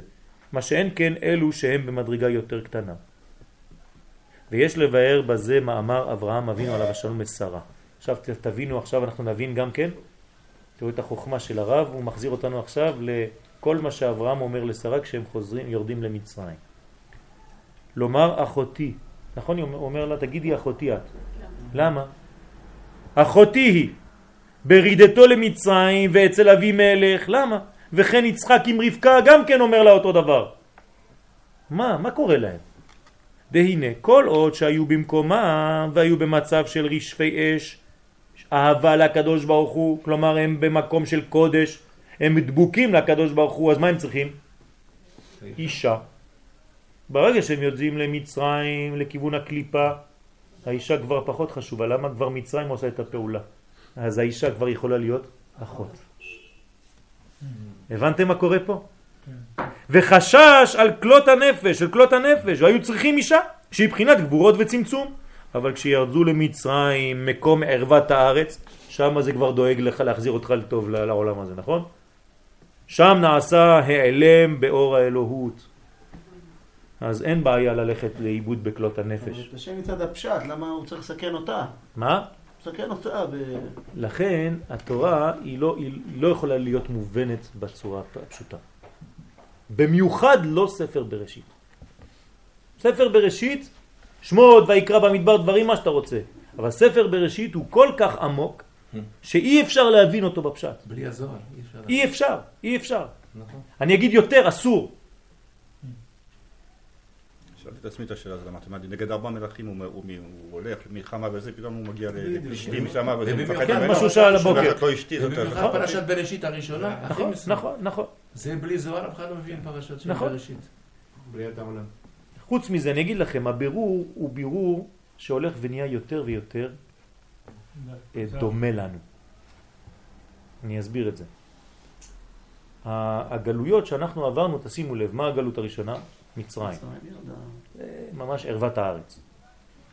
מה שאין כן אלו שהם במדרגה יותר קטנה. ויש לבאר בזה מאמר אברהם אבינו עליו השלום מסרה. עכשיו תבינו, עכשיו אנחנו נבין גם כן, תראו את החוכמה של הרב, הוא מחזיר אותנו עכשיו לכל מה שאברהם אומר לשרה כשהם חוזרים, יורדים למצרים. לומר אחותי, נכון? הוא אומר לה, תגידי אחותי את. למה? אחותי היא, ברידתו למצרים ואצל אבי מלך, למה? וכן יצחק עם רבקה גם כן אומר לה אותו דבר. מה? מה קורה להם? והנה, כל עוד שהיו במקומם והיו במצב של רשפי אש, אהבה לקדוש ברוך הוא, כלומר הם במקום של קודש, הם דבוקים לקדוש ברוך הוא, אז מה הם צריכים? אישה. ברגע שהם יוצאים למצרים, לכיוון הקליפה, האישה כבר פחות חשובה. למה כבר מצרים עושה את הפעולה? אז האישה כבר יכולה להיות אחות. הבנתם מה קורה פה? וחשש על כלות הנפש, של כלות הנפש, והיו צריכים אישה שהיא בחינת גבורות וצמצום. אבל כשירדו למצרים, מקום ערוות הארץ, שם זה כבר דואג לך להחזיר אותך לטוב לעולם הזה, נכון? שם נעשה העלם באור האלוהות. אז אין בעיה ללכת לאיבוד בכלות הנפש. אבל השם מצד הפשט, למה הוא צריך לסכן אותה? מה? לסכן אותה ב... לכן התורה היא לא, היא לא יכולה להיות מובנת בצורה הפשוטה. במיוחד לא ספר בראשית. ספר בראשית, שמות ויקרא במדבר דברים מה שאתה רוצה, אבל ספר בראשית הוא כל כך עמוק שאי אפשר להבין אותו בפשט. בלי הזוהר, אי אפשר. אי אפשר, אי אפשר. נכון. אני אגיד יותר, אסור. את עצמי את השאלה הזאת, אמרתי, נגד ארבע מלכים הוא, הולך למלחמה וזה, פתאום הוא מגיע לפלישתים שם, וזה מפחד כן, ממנו. מה שהוא שאל הבוקר. שולח לו אשתי, ובמיוחד נכון. פרשת בראשית הראשונה, הכי נכון, מסוים. נכון, נכון. זה בלי זוהר אף אחד לא מבין פרשת של נכון. בראשית. בריאת העולם. חוץ מזה, אני אגיד לכם, הבירור הוא בירור שהולך ונהיה יותר ויותר אה, דומה לנו. אני אסביר את זה. הגלויות שאנחנו עברנו, תשימו לב, מה הגלות הראשונה? מצרים. ממש ערוות הארץ.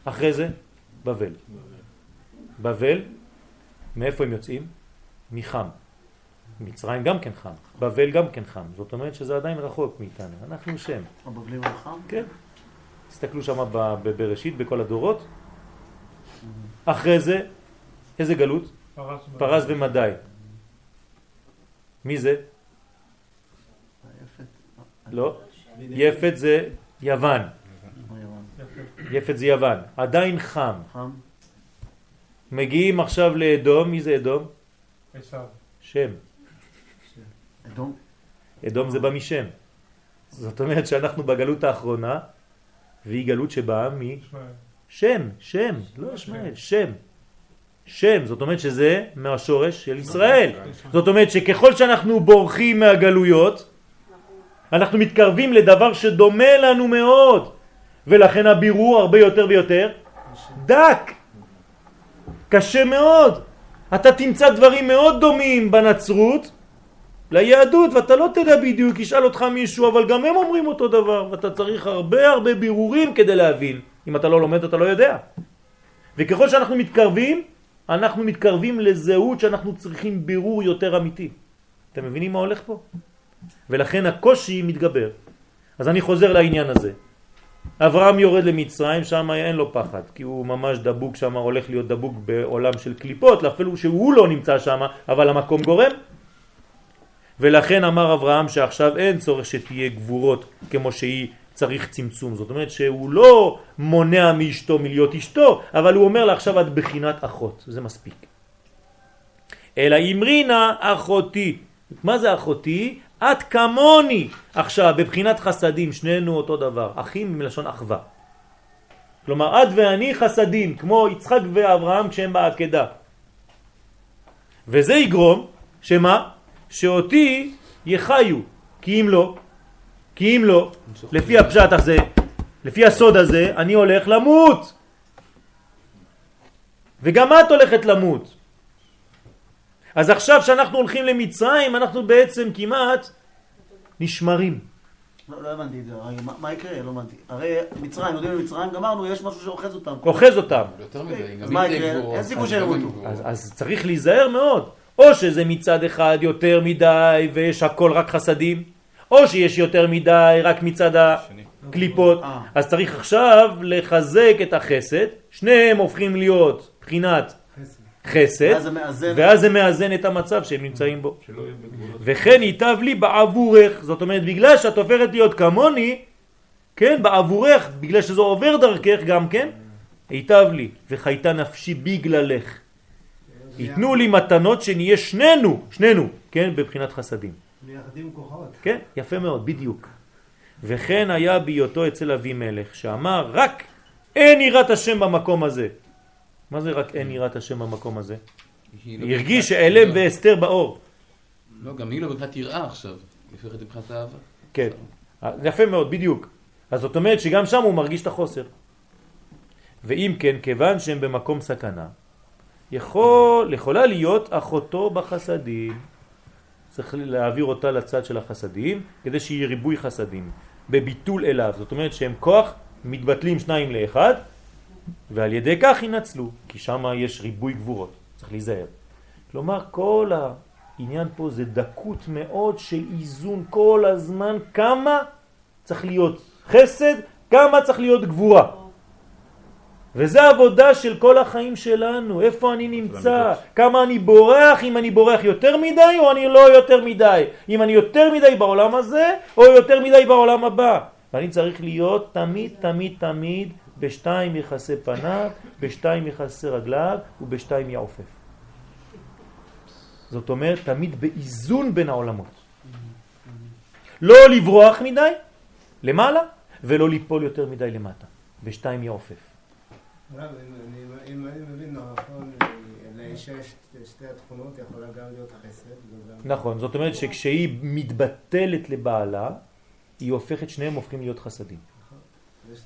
אחרי זה, בבל. בבל, מאיפה הם יוצאים? מחם. מצרים גם כן חם, בבל גם כן חם. זאת אומרת שזה עדיין רחוק מאיתנו. אנחנו שם. הבבלים החם? כן. תסתכלו שם בבראשית, בכל הדורות. אחרי זה, איזה גלות? פרס פרס ומדי. מי זה? לא. יפת זה יוון. יפת זה יוון. עדיין חם. חם. מגיעים עכשיו לאדום, מי זה אדום? עשיו. שם. אדום. אדום זה בא משם. זאת אומרת שאנחנו בגלות האחרונה, והיא גלות שבאה משם, שם, לא ישמעאל, שם. שם, זאת אומרת שזה מהשורש של ישראל. זאת אומרת שככל שאנחנו בורחים מהגלויות, אנחנו מתקרבים לדבר שדומה לנו מאוד, ולכן הבירור הרבה יותר ויותר דק. קשה מאוד. אתה תמצא דברים מאוד דומים בנצרות ליהדות, ואתה לא תדע בדיוק, ישאל אותך מישהו, אבל גם הם אומרים אותו דבר, ואתה צריך הרבה הרבה בירורים כדי להבין. אם אתה לא לומד, אתה לא יודע. וככל שאנחנו מתקרבים, אנחנו מתקרבים לזהות שאנחנו צריכים בירור יותר אמיתי. אתם מבינים מה הולך פה? ולכן הקושי מתגבר. אז אני חוזר לעניין הזה. אברהם יורד למצרים, שם אין לו פחד, כי הוא ממש דבוק שם, הולך להיות דבוק בעולם של קליפות, אפילו שהוא לא נמצא שם, אבל המקום גורם. ולכן אמר אברהם שעכשיו אין צורך שתהיה גבורות כמו שהיא צריך צמצום. זאת אומרת שהוא לא מונע מאשתו מלהיות אשתו, אבל הוא אומר לה עכשיו את בחינת אחות, זה מספיק. אלא אמרינה אחותי. מה זה אחותי? את כמוני. עכשיו, בבחינת חסדים, שנינו אותו דבר. אחים מלשון אחווה. כלומר, את ואני חסדים, כמו יצחק ואברהם כשהם בעקדה. וזה יגרום, שמה? שאותי יחיו, כי אם לא, כי אם לא, לפי הפשט הזה, לפי הסוד הזה, אני הולך למות. וגם את הולכת למות. אז עכשיו שאנחנו הולכים למצרים, אנחנו בעצם כמעט נשמרים. לא, לא הבנתי את זה, הרי מה- מה יקרה? לא הבנתי. הרי מצרים, יודעים למצרים, גמרנו, יש משהו שאוחז אותם. אוחז אותם. יותר מדי, גם אז אם מה יקרה? אין סיכוי שהם גם. אז, אז צריך להיזהר מאוד. או שזה מצד אחד יותר מדי ויש הכל רק חסדים, או שיש יותר מדי רק מצד הקליפות. אה. אז צריך עכשיו לחזק את החסד, שניהם הופכים להיות בחינת חסד, ואז זה מאזן. ואז זה מאזן את המצב שהם נמצאים בו. וכן ייטב לי בעבורך, זאת אומרת בגלל שאת הופכת להיות כמוני, כן, בעבורך, בגלל שזה עובר דרכך גם כן, ייטב לי, וחייתה נפשי בגללך. ייתנו לי מתנות שנהיה שנינו, שנינו, כן, בבחינת חסדים. מייחדים כוחות. כן, יפה מאוד, בדיוק. וכן היה בהיותו אצל אבימלך, שאמר רק אין יראת השם במקום הזה. מה זה רק אין יראת השם במקום הזה? היא לא הרגיש שאלם לא, ואסתר באור. לא, גם היא לא בבחינת יראה עכשיו. היא הופכת לבחינת אהבה. כן, יפה מאוד, בדיוק. אז זאת אומרת שגם שם הוא מרגיש את החוסר. ואם כן, כיוון שהם במקום סכנה, יכול, יכולה להיות אחותו בחסדים. צריך להעביר אותה לצד של החסדים, כדי שיהיה ריבוי חסדים, בביטול אליו. זאת אומרת שהם כוח מתבטלים שניים לאחד, ועל ידי כך ינצלו, כי שם יש ריבוי גבורות, צריך להיזהר. כלומר, כל העניין פה זה דקות מאוד של איזון כל הזמן, כמה צריך להיות חסד, כמה צריך להיות גבורה. וזה העבודה של כל החיים שלנו, איפה אני נמצא, כמה אני בורח, אם אני בורח יותר מדי או אני לא יותר מדי, אם אני יותר מדי בעולם הזה או יותר מדי בעולם הבא. ואני צריך להיות תמיד תמיד תמיד בשתיים יחסי פניו, בשתיים יחסי רגליו ובשתיים יעופף. זאת אומרת תמיד באיזון בין העולמות. לא לברוח מדי למעלה ולא ליפול יותר מדי למטה. בשתיים יעופף. הרב, אם- אני מבין נכון, לאישה יש שתי התכונות, יכולה גם להיות חסד. נכון, זאת אומרת שכשהיא מתבטלת לבעלה, היא הופכת, שניהם הופכים להיות חסדים.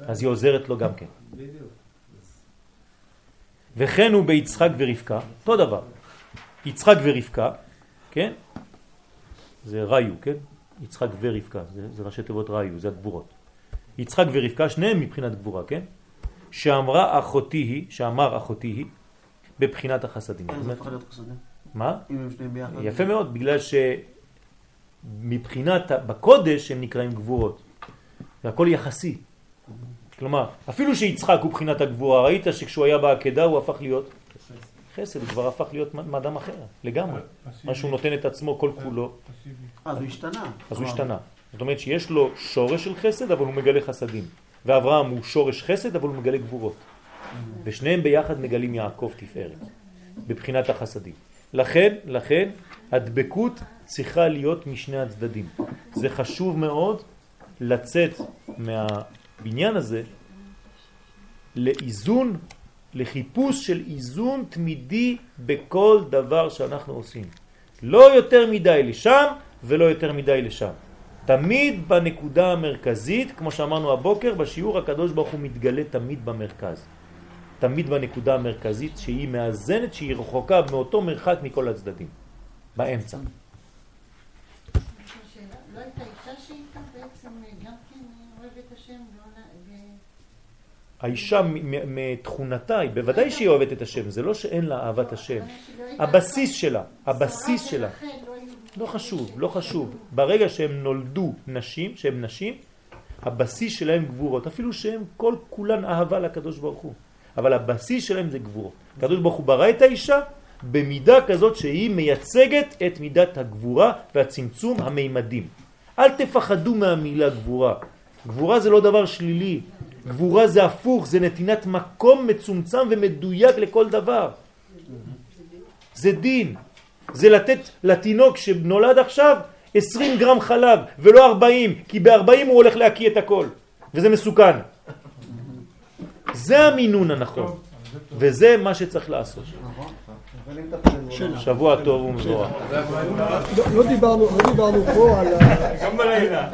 אז היא עוזרת לו גם כן. בדיוק. וכן הוא ביצחק ורבקה, אותו דבר. יצחק ורבקה, כן? זה ראיו, כן? יצחק ורבקה, זה, זה ראשי תיבות ראיו, זה הגבורות. יצחק ורבקה, שניהם מבחינת גבורה, כן? שאמרה אחותי היא, שאמר אחותי היא, בבחינת החסדים. זאת זה הפך להיות חסדים. מה? אם הם שניהם ביחד. יפה מאוד, בגלל שמבחינת, בקודש הם נקראים גבורות. והכל יחסי. כלומר, אפילו שיצחק הוא בחינת הגבורה, ראית שכשהוא היה בעקדה הוא הפך להיות חסד, הוא כבר הפך להיות מאדם אחר, לגמרי. מה שהוא נותן את עצמו כל כולו, אז הוא השתנה. אז הוא השתנה. זאת אומרת שיש לו שורש של חסד, אבל הוא מגלה חסדים. ואברהם הוא שורש חסד, אבל הוא מגלה גבורות. ושניהם ביחד מגלים יעקב תפארת, בבחינת החסדים. לכן, לכן, הדבקות צריכה להיות משני הצדדים. זה חשוב מאוד לצאת מהבניין הזה לאיזון, לחיפוש של איזון תמידי בכל דבר שאנחנו עושים. לא יותר מדי לשם ולא יותר מדי לשם. תמיד בנקודה המרכזית, כמו שאמרנו הבוקר, בשיעור הקדוש ברוך הוא מתגלה תמיד במרכז. תמיד בנקודה המרכזית שהיא מאזנת, שהיא רחוקה מאותו מרחק מכל הצדדים. באמצע. שאלה, לא הייתה אישה שאיתה בעצם גם כן אוהבת השם ועונה- ו- האישה מתכונתה, היא בוודאי שהיא אוהבת את השם, זה לא שאין לה אהבת השם. שלא הייתה הבסיס שלה, הבסיס שלה. לא לא חשוב, לא חשוב. ברגע שהם נולדו נשים, שהם נשים, הבסיס שלהם גבורות, אפילו שהם כל כולן אהבה לקדוש ברוך הוא. אבל הבסיס שלהם זה גבורות. הקדוש ברוך הוא ברא את האישה במידה כזאת שהיא מייצגת את מידת הגבורה והצמצום המימדים. אל תפחדו מהמילה גבורה. גבורה זה לא דבר שלילי. גבורה זה הפוך, זה נתינת מקום מצומצם ומדויק לכל דבר. זה דין. זה לתת לתינוק שנולד עכשיו 20 גרם חלב ולא 40, כי ב-40 הוא הולך להקיא את הכל, וזה מסוכן. זה המינון הנכון, וזה מה שצריך לעשות. שבוע טוב ומבורך. לא- לא דיברנו לא דיברנו פה על ה- גם בלילה.